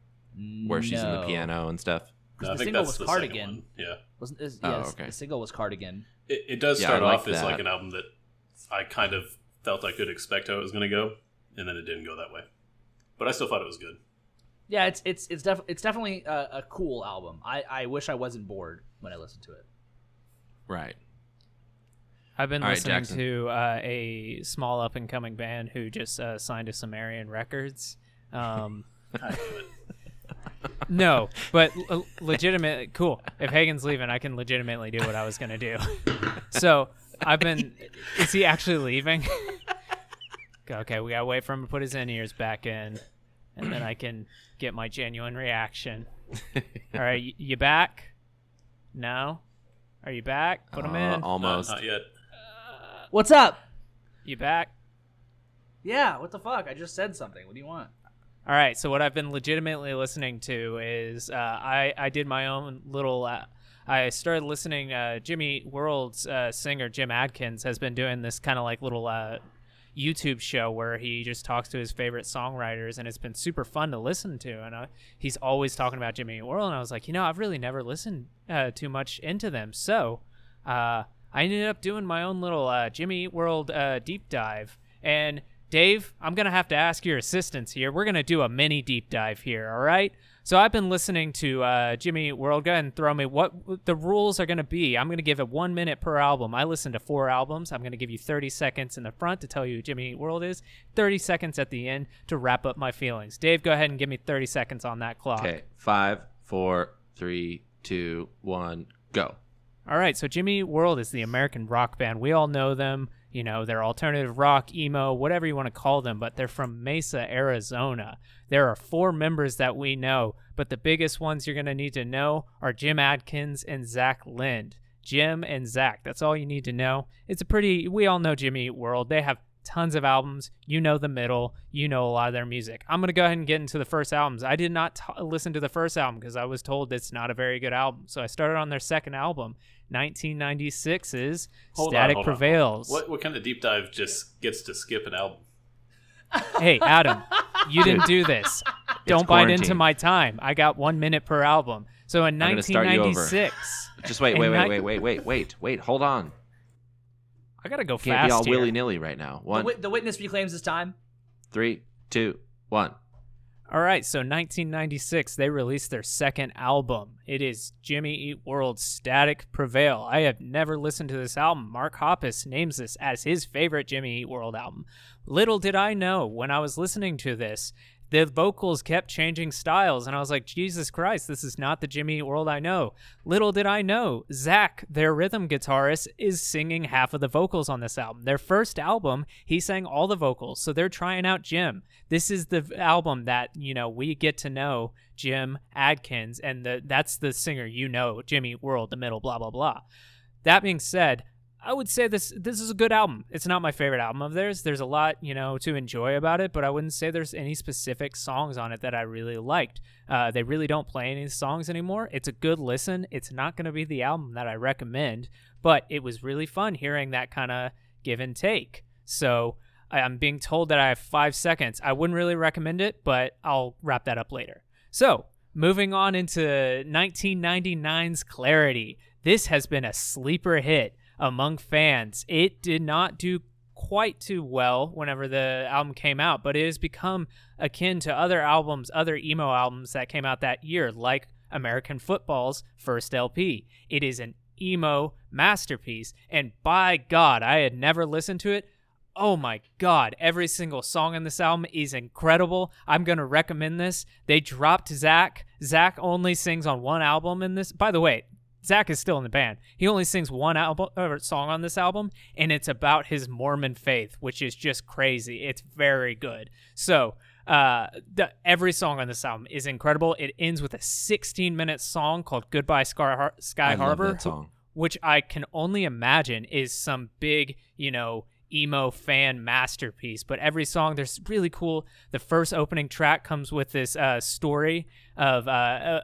where she's in the no. piano and stuff? No, I the think single that's was the second Cardigan. one. Yeah, Wasn't this, Oh, yes, okay. the single was Cardigan. it, it does Yeah, start like off as that. like an album that I kind of felt I could expect how it was going to go, and then it didn't go that way. But I still thought it was good. Yeah, it's it's it's def- it's definitely a, a cool album. I, I wish I wasn't bored when I listened to it. Right. I've been All right, listening Jackson. to uh, a small up and coming band who just uh, signed to Sumerian Records. Um, no, but l- legitimate, cool. If Hagen's leaving, I can legitimately do what I was gonna do. so I've been. Is he actually leaving? okay, we gotta wait for him to put his in ears back in, and then I can get my genuine reaction. All right, y- you back? No. Are you back? Put him Uh, in. Not, almost. not yet. What's up? You back? Yeah, what the fuck? I just said something. What do you want? All right. So what I've been legitimately listening to is uh, I I did my own little. Uh, I started listening. Uh, Jimmy World's uh, singer Jim Adkins has been doing this kind of like little uh, YouTube show where he just talks to his favorite songwriters, and it's been super fun to listen to. And uh, he's always talking about Jimmy World, and I was like, you know, I've really never listened too much into them, so I ended up doing my own little Jimmy World deep dive. And Dave, I'm gonna have to ask your assistance here. We're gonna do a mini deep dive here, all right? So I've been listening to uh, Jimmy World. Go ahead and throw me what the rules are gonna be. I'm gonna give it one minute per album. I listened to four albums. I'm gonna give you 30 seconds in the front to tell you who Jimmy Eat World is, 30 seconds at the end to wrap up my feelings. Dave, go ahead and give me 30 seconds on that clock. Okay. Five, four, three, two, one, go. All right, so Jimmy World is the American rock band. We all know them. You know, they're alternative rock, emo, whatever you want to call them, but they're from Mesa, Arizona. There are four members that we know, but the biggest ones you're going to need to know are Jim Adkins and Zach Lind. Jim and Zach, that's all you need to know. It's a pretty, we all know Jimmy World. They have tons of albums. You know the middle. You know a lot of their music. I'm going to go ahead and get into the first albums. I did not t- listen to the first album because I was told it's not a very good album. So I started on their second album, 1996's Hold on, Static hold on. Prevails. What what kind of deep dive just gets to skip an album? Hey, Adam, you didn't do this. Don't bite into my time. I got one minute per album. So in gonna start you over. 1996, Just wait, wait, wait, wait, wait, wait, wait, wait. Hold on. I gotta go Can't fast be all willy nilly right now. The, One, the witness reclaims his time. three, two, one. All right, so 1996, they released their second album. It is Jimmy Eat World's Static Prevail. I have never listened to this album. Mark Hoppus names this as his favorite Jimmy Eat World album. Little did I know when I was listening to this, the vocals kept changing styles, and I was like, Jesus Christ, this is not the Jimmy World I know. Little did I know, Zach, their rhythm guitarist, is singing half of the vocals on this album. Their first album, he sang all the vocals, so they're trying out Jim. This is the album that, you know, we get to know Jim Adkins, and the, that's the singer you know, Jimmy World, the middle, blah, blah, blah. That being said, I would say this this is a good album. It's not my favorite album of theirs. There's a lot, you know, to enjoy about it, but I wouldn't say there's any specific songs on it that I really liked. Uh, they really don't play any songs anymore. It's a good listen. It's not going to be the album that I recommend, but it was really fun hearing that kind of give and take. So I'm being told that I have five seconds. I wouldn't really recommend it, but I'll wrap that up later. So moving on into 1999's Clarity. This has been a sleeper hit among fans. It did not do quite too well whenever the album came out, but it has become akin to other albums, other emo albums that came out that year, like American Football's first LP. It is an emo masterpiece, and by God, I had never listened to it. Oh my God, every single song in this album is incredible. I'm going to recommend this. They dropped Zach. Zach only sings on one album in this. By the way, Zach is still in the band. He only sings one album or song on this album, and it's about his Mormon faith, which is just crazy. It's very good. So, uh, the, every song on this album is incredible. It ends with a 16 minute song called "Goodbye Sky, Har- Sky Harbor," which I can only imagine is some big, you know, emo fan masterpiece. But every song, there's really cool. The first opening track comes with this uh, story of uh,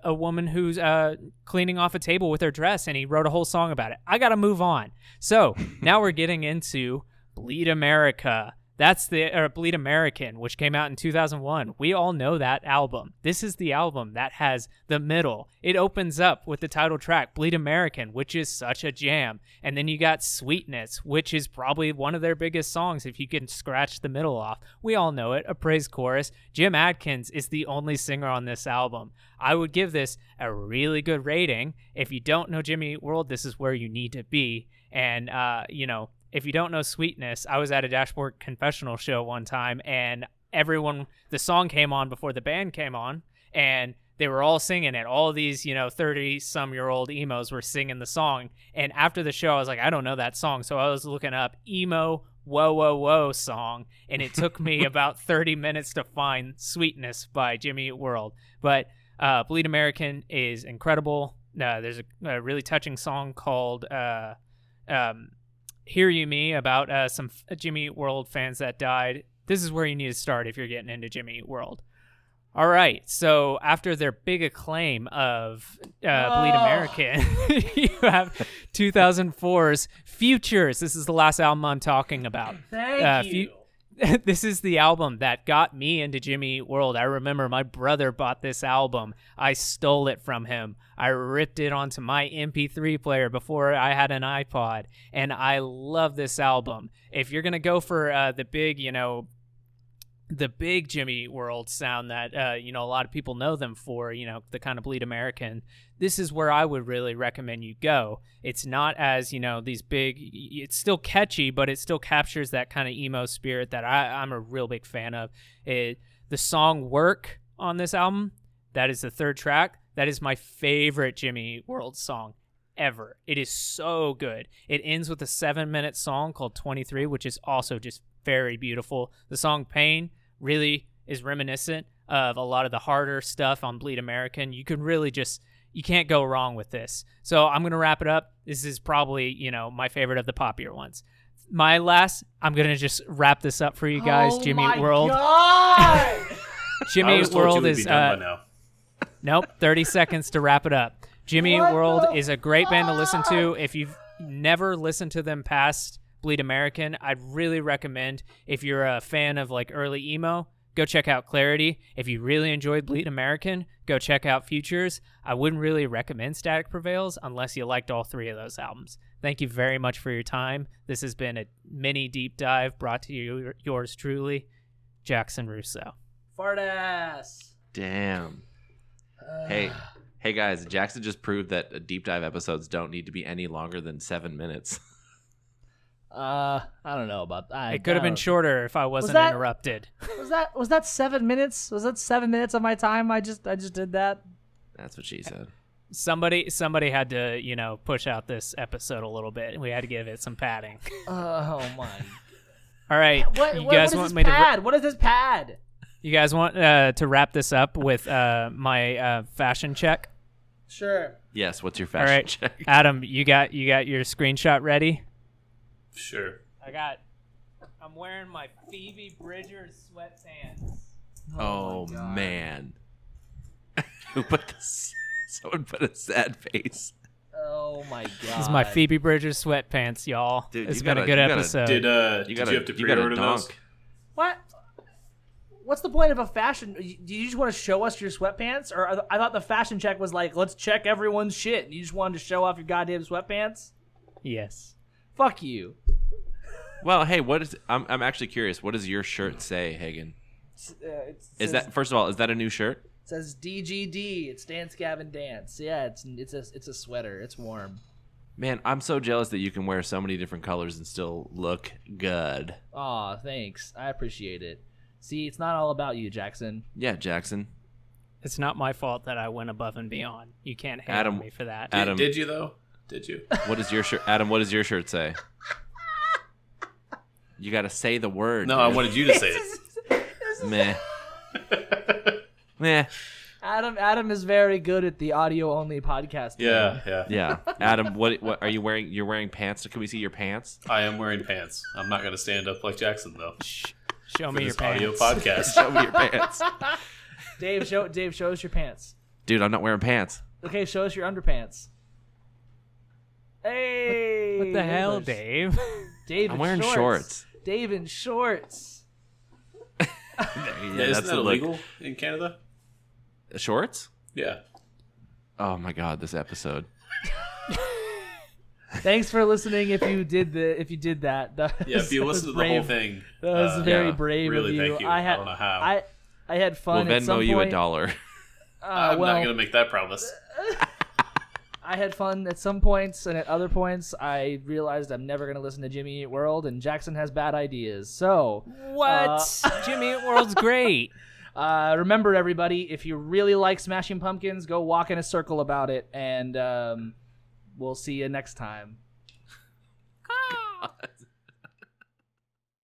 a, a woman who's uh, cleaning off a table with her dress, and he wrote a whole song about it. I got to move on. So now we're getting into Bleed America. That's the or Bleed American, which came out in 2001. We all know that album. This is the album that has the middle. It opens up with the title track Bleed American, which is such a jam. And then you got Sweetness, which is probably one of their biggest songs if you can scratch the middle off. We all know it, a praise chorus. Jim Adkins is the only singer on this album. I would give this a really good rating. If you don't know Jimmy World, this is where you need to be. And uh, you know, if you don't know Sweetness, I was at a Dashboard Confessional show one time, and everyone, the song came on before the band came on, and they were all singing it. All these, you know, 30 some year old emos were singing the song. And after the show, I was like, I don't know that song. So I was looking up emo whoa whoa whoa song and it took me about 30 minutes to find sweetness by jimmy Eat world but uh, bleed american is incredible uh, there's a, a really touching song called uh, um, hear you me about uh, some f- Jimmy Eat World fans that died. This is where you need to start if you're getting into Jimmy Eat World. All right, so after their big acclaim of uh, Bleed Oh. American, you have 2004's Futures. This is the last album I'm talking about. Thank Uh, you. few- this is the album that got me into Jimmy Eat World. I remember my brother bought this album. I stole it from him. I ripped it onto my MP3 player before I had an iPod, and I love this album. If you're gonna go for uh, the big, you know, the big Jimmy Eat World sound that uh, you know a lot of people know them for, you know, the kind of bleed American. This is where I would really recommend you go. It's not as you know these big. It's still catchy, but it still captures that kind of emo spirit that I, I'm a real big fan of. It the song "Work" on this album. That is the third track. That is my favorite Jimmy World song ever. It is so good. It ends with a seven minute song called 23, which is also just very beautiful. The song Pain really is reminiscent of a lot of the harder stuff on Bleed American. You can really just, you can't go wrong with this. So I'm going to wrap it up. This is probably, you know, my favorite of the poppier ones. My last, I'm going to just wrap this up for you guys. Oh Jimmy my World. God! Jimmy I was told World would is be done uh, by now. Nope, 30 seconds to wrap it up. Jimmy What World is a great band to listen to. If you've never listened to them past Bleed American, I'd really recommend if you're a fan of like early emo, go check out Clarity. If you really enjoyed Bleed American, go check out Futures. I wouldn't really recommend Static Prevails unless you liked all three of those albums. Thank you very much for your time. This has been a mini deep dive brought to you yours truly, Jackson Russo. Fart ass. Damn. Hey, hey guys, Jackson just proved that uh, deep dive episodes don't need to be any longer than seven minutes. Uh, I don't know about that. It could have been shorter if I wasn't that- interrupted. Was that was that seven minutes? Was that seven minutes of my time? I just I just did that. That's what she said. somebody somebody had to you know push out this episode a little bit we had to give it some padding Oh my. all right What, you what, guys what is want this me to pad? What is this pad? you guys want uh, to wrap this up with uh, my uh, fashion check Sure. Yes, what's your fashion right check? adam you got you got your screenshot ready Sure. i got i'm wearing my phoebe bridgers sweatpants Oh, man. Who put this? Someone put a sad face. Oh my god. this is my phoebe bridgers sweatpants y'all Dude, it's you been gotta- a good you gotta- episode Did uh You gotta, you have to pre-order those? What? What's the point of a fashion? Do you just want to show us your sweatpants, or I I thought the fashion check was like, let's check everyone's shit. And you just wanted to show off your goddamn sweatpants? yes Fuck you. Well, hey, what is? I'm, I'm actually curious. What does your shirt say, Hagen? Uh, it Is says- that first of all? Is that a new shirt? It says DGD? It's Dance Gavin Dance. Yeah, it's it's a it's a sweater. It's warm. Man, I'm so jealous that you can wear so many different colors and still look good. Aw, thanks. I appreciate it. See, it's not all about you, Jackson. Yeah, Jackson. it's not my fault that i went above and beyond you can't hate Adam- on me for that Did, Adam. did you though? Did you? What does your shirt, Adam? What does your shirt say? You got to say the word. No, I wanted you to say it. Meh. Meh. Adam Adam is very good at the audio only podcast. Yeah, yeah. Yeah, Adam. What? What are you wearing? You're wearing pants. Can we see your pants? I am wearing pants. I'm not going to stand up like Jackson though. Shh, show me your this audio pants podcast. Show me your pants, Dave, show Dave, show us your pants. dude. I'm not wearing pants. Okay, show us your underpants. Hey, what the hell English. dave Dave, I'm wearing shorts. shorts. Dave in shorts. yeah, Yeah, isn't the that look. in Canada? Shorts? Yeah. Oh my god, this episode. Thanks for listening. If you did the, if you did that, that Yeah, if you listened listen to the whole thing, that was uh, very yeah, brave really of you. thank you. I had, I don't know how. I, I had fun. we'll at some Venmo you point. a dollar. Uh, I'm well, not going to make that promise. I had fun at some points, and at other points, I realized I'm never going to listen to Jimmy Eat World, and Jackson has bad ideas. So, What? Jimmy Eat World's great. Uh, remember, everybody, if you really like Smashing Pumpkins, go walk in a circle about it, and um, we'll see you next time. God.